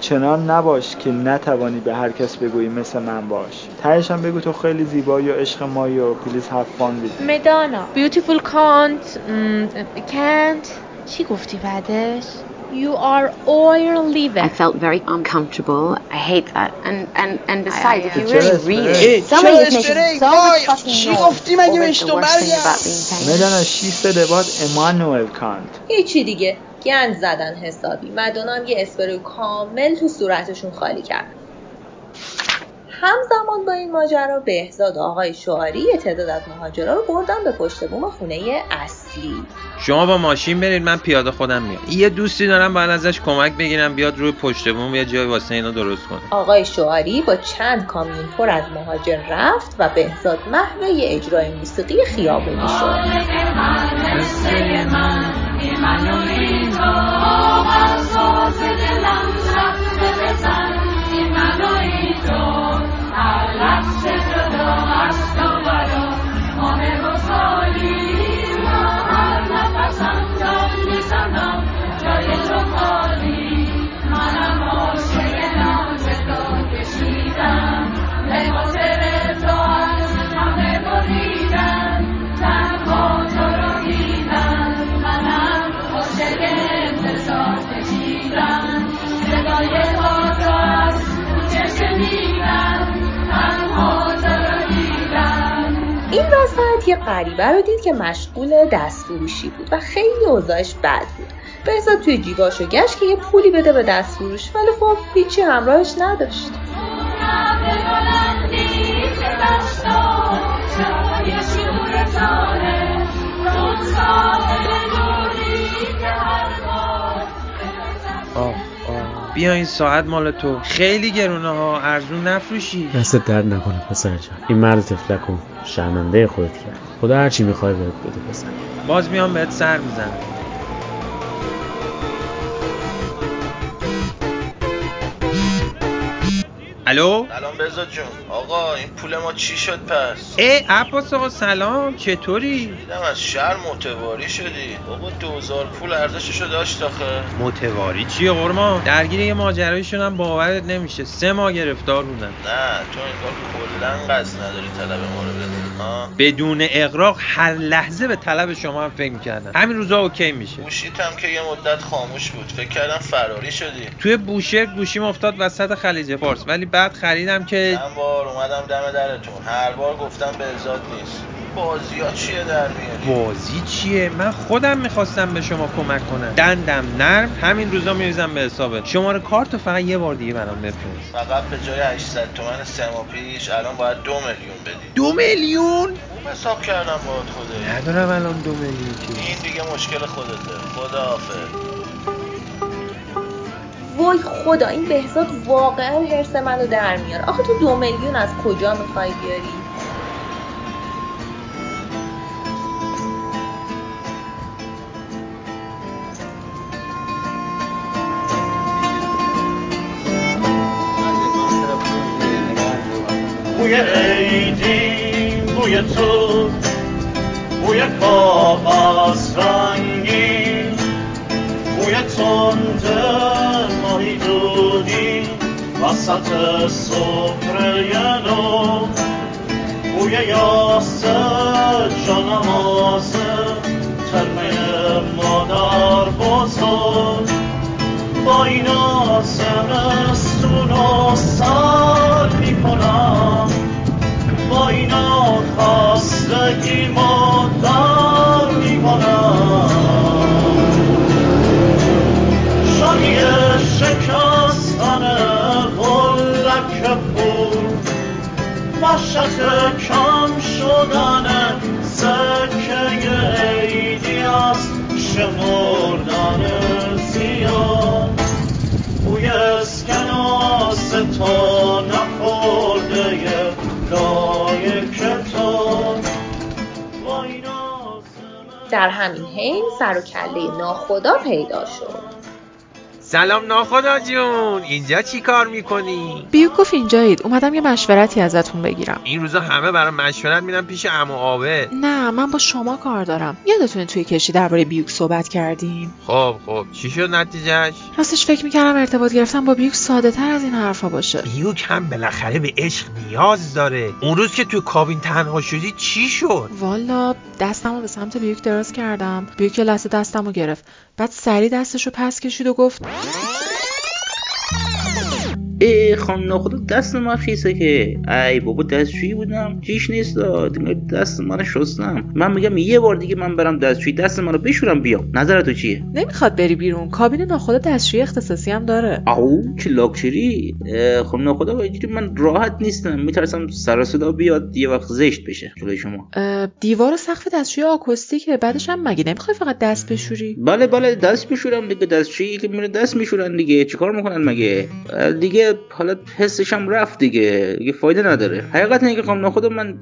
چنان نباش که نتوانی به هر کس بگویی مثل من باش تهش هم بگو تو خیلی زیبایی و عشق مایی و پلیز have fun with me. مدانا beautiful can't mm, can't چی گفتی بعدش you are oil I liver felt very uncomfortable. I hate that. And and and besides, if you really read Eh, it, somebody chera is making so much fucking چی noise گفتی مگه بهش the تو worst thing مریم؟ about being famous. مدانا she said about Emmanuel Kant هیچی دیگه گند زدن حسابی مدونا هم یه اسپری کامل تو صورتشون خالی کرد همزمان با این ماجرا بهزاد و آقای شعاری یه تعداد از مهاجرا رو بردن به پشت بوم خونه اصلی شما با ماشین برید من پیاده خودم میام یه دوستی دارم باید ازش کمک بگیرم بیاد روی پشت بوم یه جای واسه اینا درست کنه آقای شعاری با چند کامیون پر از مهاجر رفت و بهزاد محو یه اجرای موسیقی خیابونی شد این Barcelona یه غریبه رو دید که مشغول دستفروشی بود و خیلی اوضاعش بد بود. بهزاد توی جیباشو گشت که یه پولی بده به دستفروش ولی خب هیچی همراهش نداشت. بیا این ساعت مال تو. خیلی گرونه ها. ارزون نفروشی. دستت درد نکنه پسر جان. این مرد تفلک و شرمنده خودت کرد. خدا هرچی می‌خوای بهت بده پسر. باز میام بهت سر می‌زنم. الو؟ سلام بزاد جون. آقا این پول ما چی شد پس؟ ای عباس آقا سلام. چطوری؟ دیدم از شهر متواری شدی. بابا دوزار پول ارزششو داشت آخه. متواری چیه قرما درگیر یه ماجرایی شدم باورت نمیشه. سه ماه گرفتار بودم نه تو انگار کلا قصد نداری طلب ما رو بدی. ها بدون اقراق هر لحظه به طلب شما هم فکر می‌کردم همین روزا اوکی میشه. گوشیت هم که یه مدت خاموش بود. فکر کردم فراری شدی. توی بوشهر گوشیم افتاد وسط خلیج فارس. ولی بعد خریدم که چند بار اومدم دم درتون. هر بار گفتم بهزاد نیست. بازی ها چیه در میاری؟ بازی چیه؟ من خودم می‌خواستم به شما کمک کنم. دندم نرم. همین روزا میریزم به حسابت شماره کارتو فقط یه بار دیگه برام بفرست. فقط به جای 800 تومن سه ماه پیش الان باید دو میلیون بدی. دو میلیون؟ خوب حساب کردم باهات خدایی ندارم الان دو میلیون که. این دیگه مشکل خودته. خدا حافظ. وای خدا این بهزاد واقعا حرس منو در میاره. آخه تو دو میلیون از کجا می‌خوای بیاری؟ بوی عیدی بوی تو بوی کاغذ رنگی. بوی تند ماهی دودی وسط سفره در همین حین سر و کله ناخدا پیدا شد. سلام ناخدا جون. اینجا چی کار می‌کنی؟ بیوک گفت اینجایید. اومدم یه مشورتی ازتون بگیرم. این روزا همه برای مشورت میرن پیش عمو آبه. نه من با شما کار دارم. یادتونه توی کشی درباره بیوک صحبت کردیم؟ خب خب. چی شد نتیجهش؟ راستش فکر می‌کردم ارتباط گرفتن با بیوک ساده تر از این حرفا باشه. بیوک هم بالاخره به عشق نیاز داره. اون روز که تو کابین تنها شدی چی شد؟ والا دستمو به سمت بیوک دراز کردم. بیوک لحظه دستمو گرفت. بعد سری دستشو پس کشید و گفت ای خانم ناخدا دست من خیسه که. ای بابا دستشویی بودم. چیش نیست دست من شستم. من میگم یه بار دیگه من برم دستشویی. دست منو بشورم بیام. نظر تو چیه؟ نمی‌خواد بری بیرون. کابین ناخدا دستشویی اختصاصی هم داره. او چه لاکچری. خانم ناخدا من راحت نیستم. میترسم سر صدا بیاد یه وقت زشت بشه. جلوی شما. دیوار و سقف دستشویی آکوستیکه. بعدش هم مگه نمی‌خوای فقط دست بشوری؟ بله بله. دست بشورم دیگه. دستشویی که میره دست میشورن دیگه. چیکار می‌کنن مگه؟ دیگه حالا حسش هم رفت دیگه دیگه فایده نداره. حقیقت اینه که خانم ناخدا من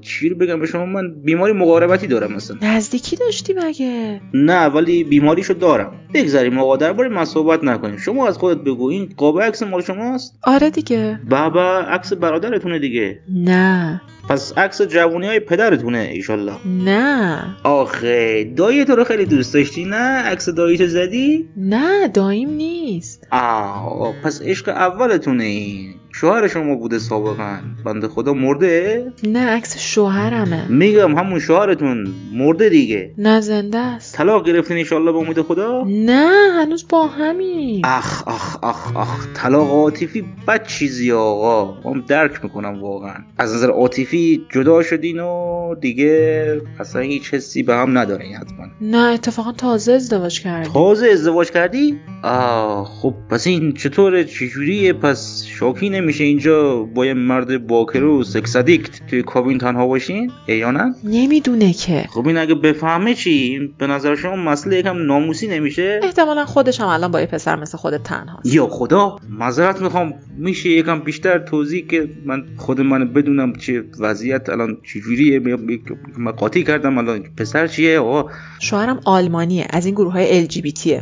چی رو بگم به شما من بیماری مقاربتی دارم مثلا. نزدیکی داشتی مگه؟ نه ولی بیماریشو دارم. بگذاریم آقا درباره من صحبت نکنیم. شما از خودت بگو این قاب عکس مال شماست؟ آره دیگه. بابا عکس برادرتونه دیگه. نه. پس عکس جوونی های پدرتونه ایشالله. نه. آخه دایی تو رو خیلی دوست داشتی نه؟ عکس دایی تو زدی؟ نه داییم نیست. آه پس عشق اولتونه این. شوهر شما بوده سابقا. بنده خدا مرده؟ نه عکس شوهرمه. میگم همون شوهرتون مرده دیگه. نه زنده است. طلاق گرفتین انشالله به امید خدا؟ نه هنوز با همین. اخ اخ اخ اخ طلاق عاطفی بد چیزی آقا. من درک می‌کنم واقعا. از نظر عاطفی جدا شدین و دیگه اصلا هیچ حسی به هم ندارین حتما. نه اتفاقا تازه ازدواج کردی تازه ازدواج کردی؟ آه خب پس این چطوره؟ چجوریه؟ پس شاکی نمیشه اینجا با یه مرد باکر و سکس ادیکت توی کابین تنها باشین؟ یا نه؟ نمی‌دونه که. خب این اگه بفهمه چی؟ به نظر شما مسئله یکم ناموسی نمیشه؟ احتمالا خودش هم الان با یه پسر مثل خودت تنهاست. یا خدا معذرت می‌خوام. میشه یکم بیشتر توضیح که من خود من بدونم چه وضعیت الان چجوریه. من قاطی کردم الان. پسر چیه؟ آقا. شوهرم آلمانیه از این گروه های ال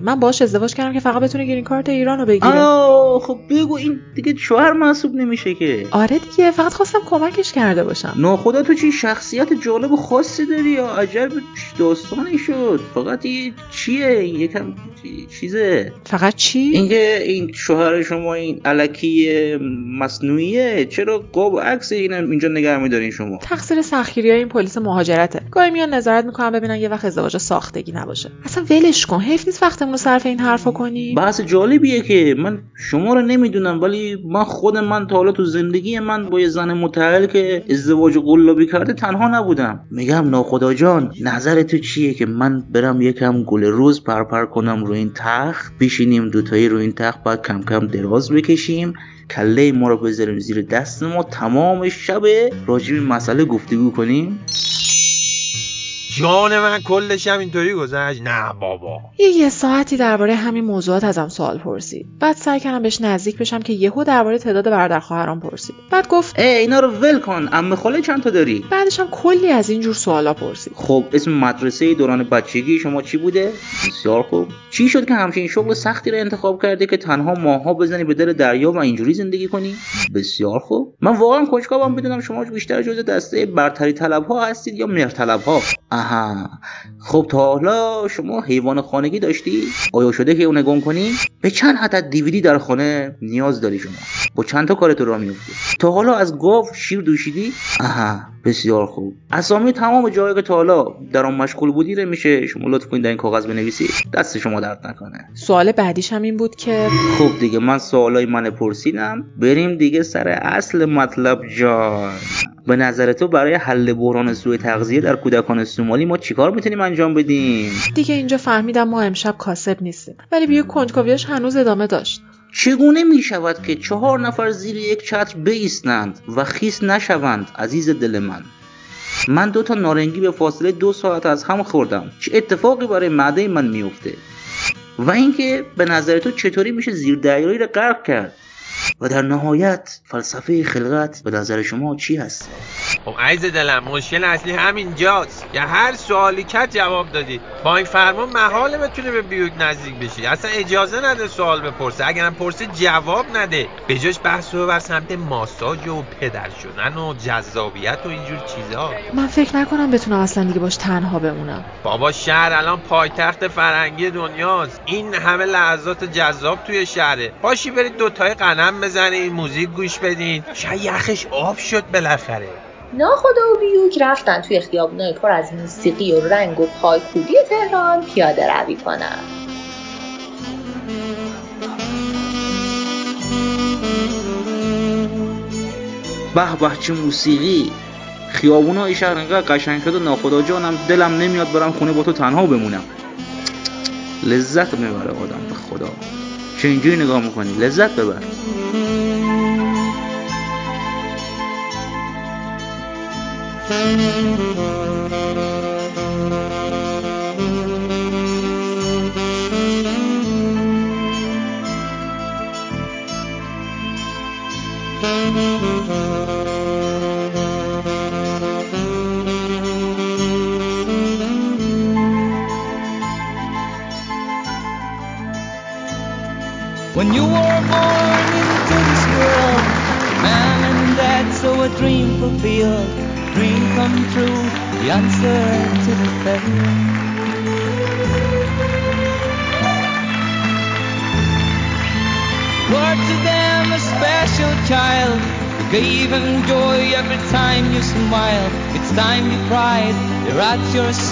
من باش ازدواج کردم که فقط بتونه گرین کارت ایرانو بگیره. آه خب بگو این دیگه شوهر محسوب نمیشه که. آره دیگه فقط خواستم کمکش کرده باشم. ناخدا تو چی شخصیت جالب و خاصی داری یا عجب داستانی شد. فقط یه چیه؟ یکم چیزه. فقط چی؟ اینکه این شوهر شما این الکی مصنوعیه. چرا قاب عکس این اینجا نگه میدارین شما؟ تقصیر سخیری های این پلیس مهاجرته. گاهی میان نظارت می‌کنن ببینن یه وقت ازدواج ساختگی نباشه. اصلا ولش کن حیف نیست وقتمون رو صرف این حرفا کنی. بحث جالبیه که من شما رو نمی‌دونم ولی من خود من تا حالا تو زندگی من با یه زن متعهل که ازدواج قلابی کرده تنها نبودم. میگم ناخدا جان نظر تو چیه که من برم یکم گل روز پرپر کنم رو این تخت؟ بشینیم دوتایی رو این تخت بعد کم کم دراز بکشیم. کله ما رو بذاریم زیر دست ما تمام شب راجع به مسئله گفتگو کنیم. جان من کلش هم اینطوری گذشت. نه بابا. یه یه ساعتی درباره همین موضوعات ازم سوال پرسید. بعد سعی کردم بهش نزدیک بشم که یهو درباره تعداد برادر خواهرام پرسید. بعد گفت ای اینا رو ول کن عمه خاله چند تا داری؟ بعدش هم کلی از این جور سوالا پرسید. خب اسم مدرسه دوران بچگی شما چی بوده؟ بسیار خوب. چی شد که همچین شغل سختی رو انتخاب کرده که تنها ماها بزنی به دل دریا و اینجوری زندگی کنی؟ بسیار خوب. من واقعا کنجکاوم بدونم شما بیشتر جزء دسته برتری طلب ها هستید یا مهر طلب ها آها خب تا حالا شما حیوان خانگی داشتی؟ آیا شده که اون گم کنی؟ به چند عدد دیویدی در خانه نیاز داری شما؟ با چند تا کارت راه میفته تا حالا از گاو شیر دوشیدی؟ آها. بسیار خوب. اسامی تمام جایی که تا حالا در آن مشغول بودی رو میشه شما لطف کنید در این کاغذ بنویسید دست شما درد نکنه. سوال بعدیش هم این بود که خب دیگه من سوالای من پرسیدم. بریم دیگه سر اصل مطلب جان. به نظر تو برای حل بحران سوء تغذیه در کودکان سومالی ما چیکار می‌تونیم انجام بدیم؟ دیگه اینجا فهمیدم ما امشب کاسب نیستیم. ولی بیو کنجکاویاش هنوز ادامه داشت. چگونه می شود که چهار نفر زیر یک چتر بایستند و خیس نشوند عزیز دل من؟ من دو تا نارنگی به فاصله دو ساعت از هم خوردم. چه اتفاقی برای معده من میفته و اینکه به نظر تو چطوری میشه زیر دریایی رو غرق کرد؟ و در نهایت فلسفه خلقت به نظر شما چی هست؟ خب عیز دلم مشکل اصلی همینجاست. که هر سوالی کرد جواب دادی با این فرمان محاله بتونه به بیوک نزدیک بشی. اصلا اجازه نده سوال بپرسه. اگرم پرسه جواب نده. به جاش بحث رو بر سمت ماساژ و پدر شدن و جذابیت و اینجور چیزا. من فکر نکنم بتونم اصلا دیگه باش تنها بمونم. بابا شهر الان پایتخت فرنگی دنیاست. این همه لحظات جذاب توی شهره. باشی برید دوتای قنم بزنین موزیک گوش بدین. شاید یخش آب شد بالاخره. ناخدا و بیوک رفتن توی خیابونای پر از موسیقی و رنگ و پایکوبی تهران پیاده روی کنن. به به چه موسیقی؟ خیابونای شهر انقدر قشنگ شد و ناخدا جانم دلم نمیاد برم خونه با تو تنها بمونم. لذت می‌بره آدم به خدا. چه اینجوری نگاه می‌کنی؟ لذت ببر.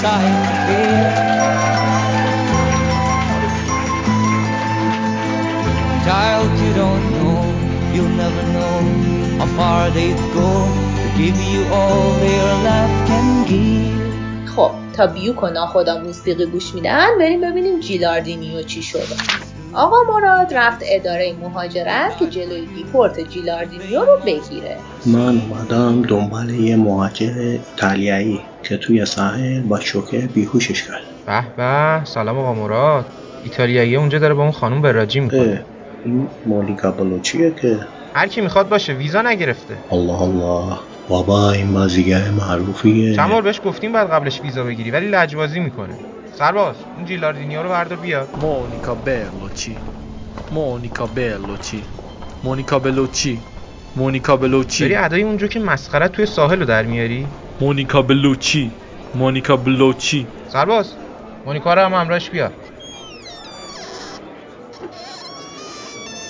Again. child you don't know. You'll never know how far they'd go to give you all their love can give. خب تا بیوک و ناخدا موسیقی گوش میدن بریم ببینیم جیلاردینیو چی شده. آقا مراد رفت اداره مهاجرت که جلوی دیپورت جیلاردینیو رو بگیره. من اومدم دنبال یه مهاجر ایتالیایی. که توی ساحل با شوکه بیهوشش کرد. به به سلام آقا مراد. ایتالیایی اونجا داره با اون خانم براجی می‌کنه. این مونیکا بلوچیه که هر کی می‌خواد باشه ویزا نگرفته. الله الله. بابا این بازیگر معروفیه. چند بار بهش گفتیم بعد قبلش ویزا بگیری ولی لجبازی می‌کنه. سرباز اون جیلاردینیو رو بردار بیا مونیکا بلوچی. مونیکا بلوچی. مونیکا بلوچی. مونیکا بلوچی. داری ادای اونجا که مسخره توی ساحل رو در میاری؟ مونیکا بلوچی مونیکا بلوچی سرباز مونیکا رو هم همراهش بیار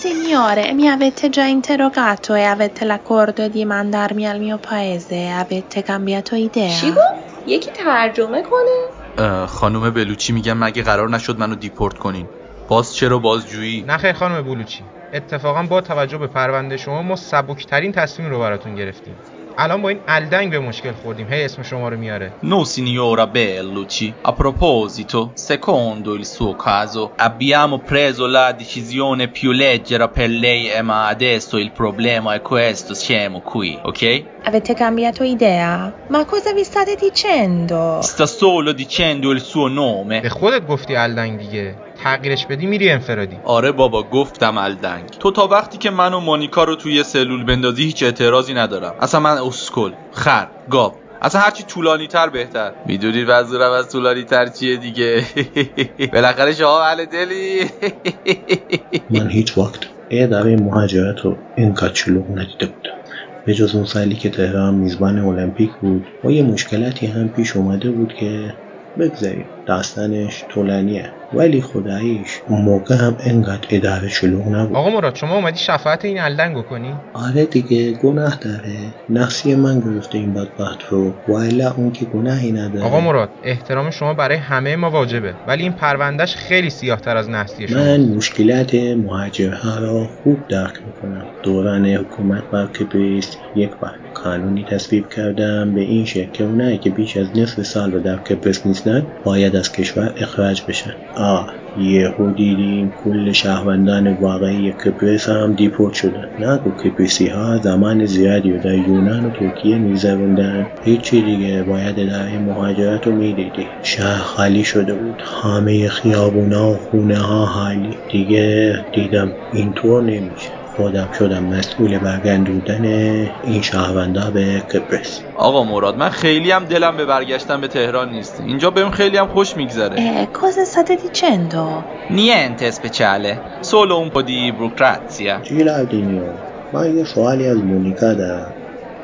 Signore, mi avete già interrogato e avete l'accordo di mandarmi al mio paese. Avete cambiato idea? چی گفت؟ یکی ترجمه کنه؟ خانم بلوچی میگم مگه قرار نشد منو دیپورت کنین باز چرا بازجویی نه خیر خانم بلوچی اتفاقا با توجه به پرونده شما ما سبکترین تصمیم رو براتون گرفتیم الان با این الدنگ به مشکل خوردیم هی اسم شما رو میاره No signora Bellucci, a proposito, secondo il suo caso, abbiamo preso la decisione più leggera per lei eh, ma adesso il problema è questo, siamo qui, ok? Avete cambiato idea? Ma cosa vi state dicendo? Sta solo dicendo il suo nome. به خودت گفتی الدنگ دیگه تغییرش بدی میری انفرادی. آره بابا گفتم الدنگ. تو تا وقتی که من و مونیکا رو توی سلول بندازی هیچ اعتراضی ندارم. اصلا من اسکل خر گاو. اصلا هرچی طولانی تر بهتر. می‌دونی منظورم از طولانی تر چیه دیگه؟ *laughs* بالاخره شما اهل دلی. *laughs* من هیچ وقت اداره مهاجرت رو اینقدر شلوغ ندیده بودم. به جز اون سالی که تهران میزبان المپیک بود و یه مشکلاتی هم پیش اومده بود که بگذاریم. داستانش طولانیه. ولی خداییش اون موقع هم انقدر اداره شلوغ نبود. آقا مراد شما اومدی شفاعت این الدنگو کنی؟ آره دیگه گناه داره. نقصی من گرفته این بدبخت رو. والا اون که گناهی نداره. آقا مراد احترام شما برای همه ما واجبه. ولی این پروندهش خیلی سیاهتر از نحسی شما. من مشکلات مهاجرها را خوب درک می‌کنم. دوران حکومت بر یک بار. قانونی تصویب کردم به این شکل که اونایی که بیش از نصف سال رو در کبریس نیستن باید از کشور اخراج بشن. آه یهو دیدیم کل شهروندان واقعی کبریس هم دیپورت شدن. نگو کبریسی ها زمان زیادی رو در یونان و ترکیه میگذروندن هیچی دیگه باید اداره مهاجرت رو می‌دیدی شهر خالی شده بود. همه خیابونا و خونه ها خالی. دیگه دیدم اینطور نمیشه. خودم شدم مسئول برگردوندن این شهروندا به کبریس آقا مراد من خیلی هم دلم به برگشتن به تهران نیست. اینجا بهم خیلی هم خوش میگذره. Eh, cosa state dicendo? niente speciale solo un po' di burocrazia جیلاردینیو من یه سوالی از مونیکا دارم.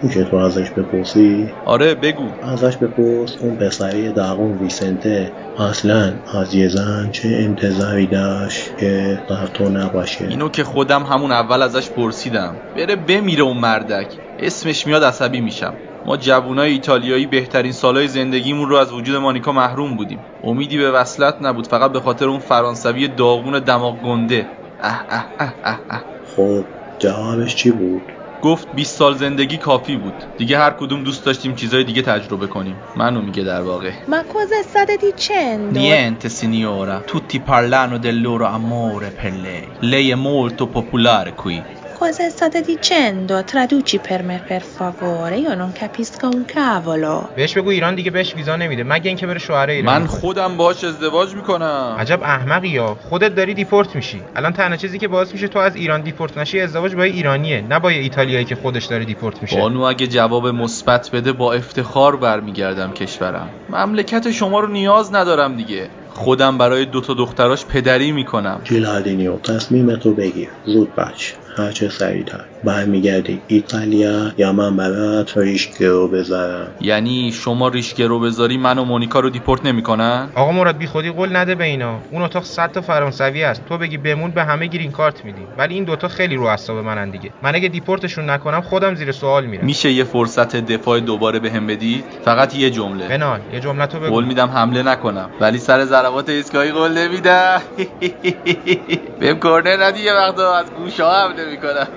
میشه تو ازش بپرسی؟ آره بگو. ازش بپرس اون پسری داغون ویسنته. اصلا از یه زن چه انتظاری داشت که در تو نباشه؟ اینو که خودم همون اول ازش پرسیدم. بره بمیره اون مردک. اسمش میاد عصبی میشم. ما جوونای ایتالیایی بهترین سالهای زندگیمون رو از وجود مانیکا محروم بودیم. امیدی به وصلت نبود. فقط به خاطر اون فرانسوی داغون دماغ گنده. اه اه اه اه اه. خب جوابش چی بود؟ گفت 20 سال زندگی کافی بود. دیگه هر کدوم دوست داشتیم چیزای دیگه تجربه کنیم. منو میگه در واقع. ما کوز استاده دی چن نینت Signora tutti parlano del loro amore per lei molto popolare qui Cosa state dicendo? Traduci per me per favore, io non capisco un cavolo. بهش بگو ایران دیگه بهش ویزا نمیده. مگه اینکه بره شوهر ایران. من خودم باش ازدواج می‌کنم. عجب احمقی یا خودت داری دیپورت میشی. الان تنها چیزی که باعث میشه تو از ایران دیپورت نشی ازدواج با یه ایرانیه نه با ایتالیایی که خودش داره دیپورت میشه. بانو اگه جواب مثبت بده با افتخار برمیگردم کشورم. مملکت شما رو نیاز ندارم دیگه. خودم برای دو تا دختراش پدری می‌کنم. جیلاردینیو تصمیمتو بگیر زود باش هرچه سریعتر. برمیگردی ایتالیا یا من برات ریش گرو بذارم؟ یعنی شما ریش گرو بذاری من و مونیکا رو دیپورت نمی‌کنن؟ آقا مراد بی خودی قول نده به اینا. اون اتاق 100 تا فرانسوی است. تو بگی بمون به همه گرین کارت میدی. ولی این دوتا خیلی رو اعصاب منن دیگه. من اگه دیپورتشون نکنم خودم زیر سوال میرم. میشه یه فرصت دفاع دوباره بهم بدید؟ فقط یه جمله. بنال یه جمله تو بگو. قول میدم حمله نکنم. ولی سر ضربات ایستگاهی قول نمیدم. *laughs* بهم کورنر ندی یه وقتا از گوشه ها می‌کنم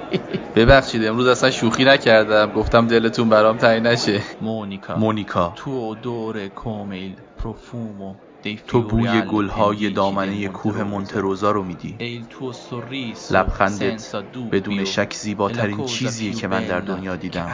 *laughs* ببخشید امروز اصلا شوخی نکردم. گفتم دلتون برام تنگ نشه. مونیکا. مونیکا. تو odore come il profumo تو بوی گلهای دامنه کوه مونتروزا رو میدی. لبخندت بدون شک زیباترین چیزیه که من در دنیا دیدم.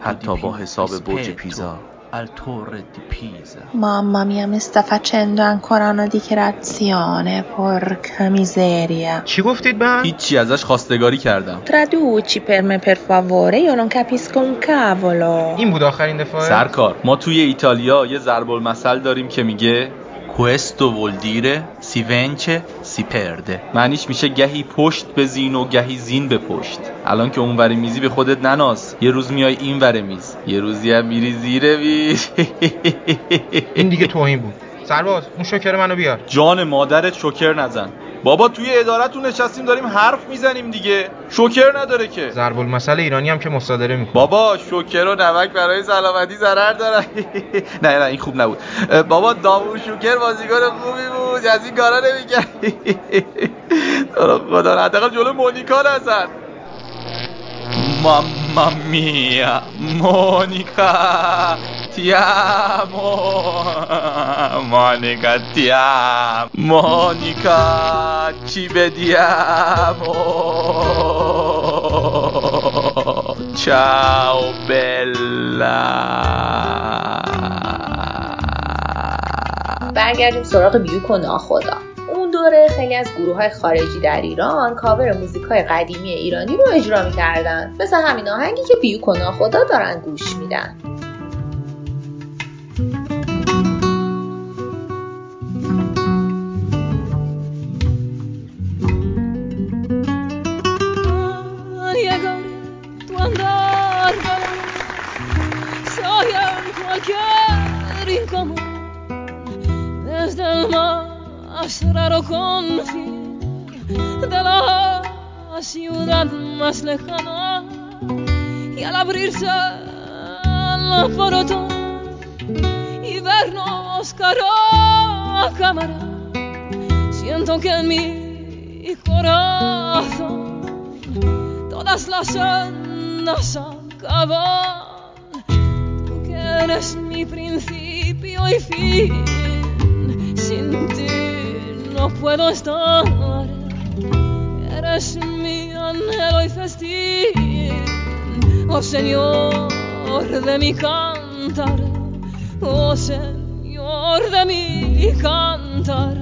حتی با حساب برج پیزا. Al torre di Pisa. Mamma mia, mi sta facendo ancora una dichiarazione, porca miseria. چی گفتید من؟ هیچی ازش خواستگاری کردم Traduci per me per favore, io non capisco un cavolo. این بود آخرین دفاعه سرکار ما توی ایتالیا یه ضرب المثل داریم که میگه questo vuol dire si vence si perde معنیش میشه گهی پشت به زین و گهی زین به پشت. الان که اون وری میزی به خودت نناز. یه روز میای این وره میز. یه روزی هم میری زیر میز. این دیگه توهین بود. سرباز اون شکر منو بیار. جان مادرت شکر نزن. بابا توی ادارتون نشستیم داریم حرف می‌زنیم دیگه. شکر نداره که. ضرب المثل ایرانی هم که مصادره می‌کنه. بابا شکر و نمک برای سلامتی ضرر داره. *laughs* نه نه این خوب نبود. بابا داوود شکر بازیکن خوبی بود. از این کارا نمی‌کرد *laughs* خدا حداقل جلو مونیکا نزن. Mamma mia, Monica, ti amo. Monica, ti amo. Monica, ci vediamo. Ciao bella. برگردیم سراغ بیوک و ناخدا اون دوره خیلی از گروه های خارجی در ایران کاور موزیک های قدیمی ایرانی رو اجرا می‌کردن مثل همین آهنگی که بیوک و ناخدا دارن گوش میدن raro confín de la ciudad más lejana y al abrirse la porota y vernos cara a cámara siento que en mi corazón todas las sendas acaban. Tú que eres mi principio y fin. No puedo estar. Eres mi anhelo y festín. Oh Señor de mi cantar. Oh Señor de mi cantar.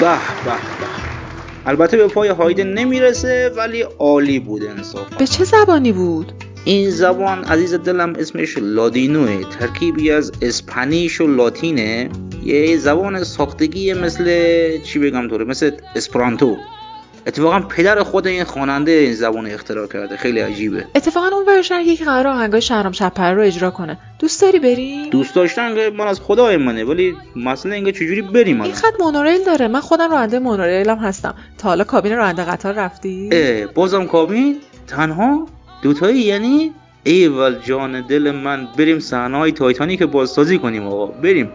به به به البته به پای هایدن نمی‌رسه ولی عالی بود انصاف به چه زبانی بود؟ این زبان عزیز دلم اسمش لادینوه ترکیبی از اسپانیش و لاتینه یه زبان ساختگی مثل چی بگم طوره؟ مثل اسپرانتو. اتفاقا پدر خود این خواننده این زبان اختراع کرده. خیلی عجیبه. اتفاقا اون ور شهر یکی قرار آهنگای شهرام شبپره رو اجرا کنه. دوست داری بریم دوست داشتن من از خدای منه ولی مسئله اینکه چجوری بریم این خط مونوریل داره. من خودم راننده مونوریلم هستم. تا حالا کابین راننده قطار رفتی؟ اه بازم کابین؟ تنها؟ دوتایی؟ یعنی؟ ایول جان دل من. بریم صحنه های تایتانیک بازسازی کنیم آقا. بریم.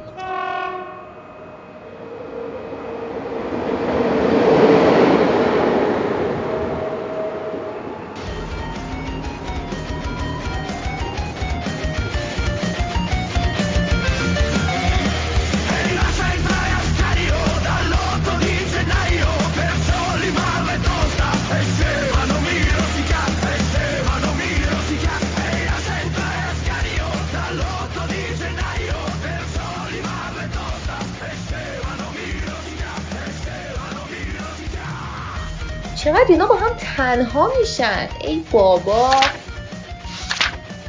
میشن. ای بابا.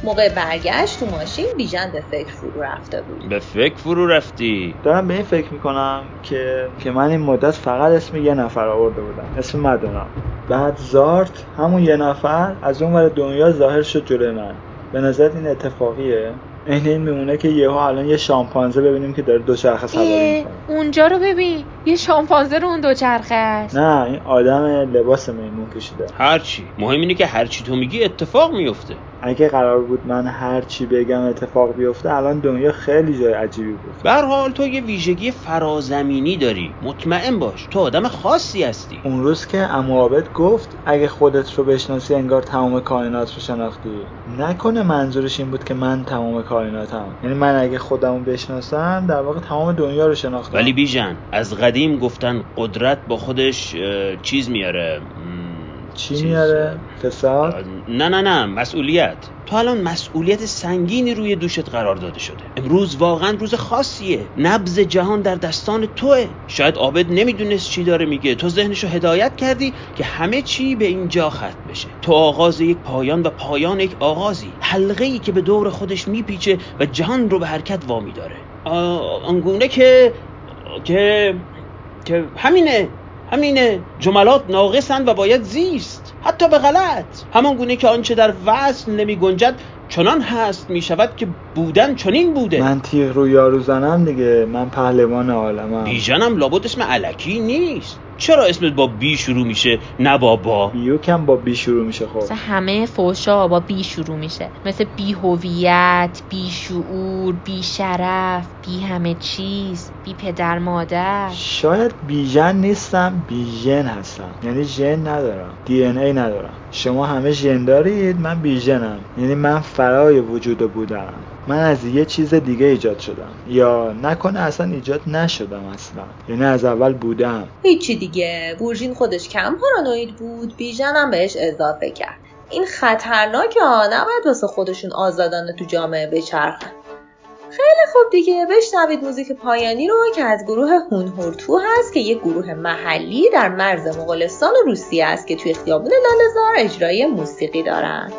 موقع برگشت تو ماشین بیژن به فکر فرو رفته بود. به فکر فرو رفتی؟ دارم به این فکر می‌کنم که که من این مدت فقط اسم یه نفر آورده بودم. اسم مدونا بعد زارت همون یه نفر از اون ور دنیا ظاهر شد جلوی من. به نظر این اتفاقیه؟ عین این میمونه که یهو الان یه شامپانزه ببینیم که داره دوچرخه سواری می‌کنه. اونجا رو ببین یه شامپانزه رو اون دوچرخه است. نه این آدم لباس میمون کشیده. هرچی. مهم اینه که هرچی تو میگی اتفاق میفته اگه قرار بود من هر چی بگم اتفاق بیفته الان دنیا خیلی جای عجیبی بود. به هر حال تو یه ویژگی فرازمینی داری. مطمئن باش تو آدم خاصی هستی. اون روز که عمو عابد گفت اگه خودت رو بشناسی انگار تمام کائنات رو شناختی. نکنه منظورش این بود که من تمام کائناتم. یعنی من اگه خودمو بشناسم در واقع تمام دنیا رو شناختم. ولی بیژن از قدیم گفتن قدرت با خودش چیز میاره. چی چیز، میاره فساد نه نه نه مسئولیت. تو الان مسئولیت سنگینی روی دوشت قرار داده شده. امروز واقعا روز خاصیه. نبز جهان در دستان توه. شاید عابد نمی‌دونست چی داره میگه. تو ذهنشو هدایت کردی که همه چی به اینجا ختم بشه. تو آغاز یک پایان و پایان یک آغازی. حلقه ای که به دور خودش میپیچه و جهان رو به حرکت وامی داره. آنگونه که که که همینه. همینه جملات ناقصن و باید زیست حتی به غلط. همان گونه که آنچه در وصل نمی گنجد چنان هست می شود که بودن چنین بوده. من تیغ رو یارو زنم دیگه. من پهلوان عالمم. بیژنم لابد اسم علکی نیست. چرا اسمت با بی شروع میشه نه با با؟ بیوک هم با بی شروع میشه خب. مثل همه فوشا با بی شروع میشه. مثل بی هویت بی شعور بی شرف بی همه چیز بی پدر مادر. شاید بیژن نیستم بیژن هستم. یعنی ژن ندارم دی ان ای ندارم. شما همه ژن دارید؟ من بیژنم. یعنی من فرای وجود بودم. من از یه چیز دیگه ایجاد شدم. یا نکنه اصلا ایجاد نشدم اصلا. یعنی از اول بودم. هیچی دیگه. بورژین خودش کم پارانوید بود. بیژن هم بهش اضافه کرد. این خطرناکه ها. نباید واسه خودشون آزادانه تو جامعه بچرخن. خیلی خوب دیگه بشنوید موزیک پایانی رو که از گروه هونهورتو هست که یک گروه محلی در مرز مغولستان و روسیه است که توی خیابون لالهزار اجرای موسیقی دارن.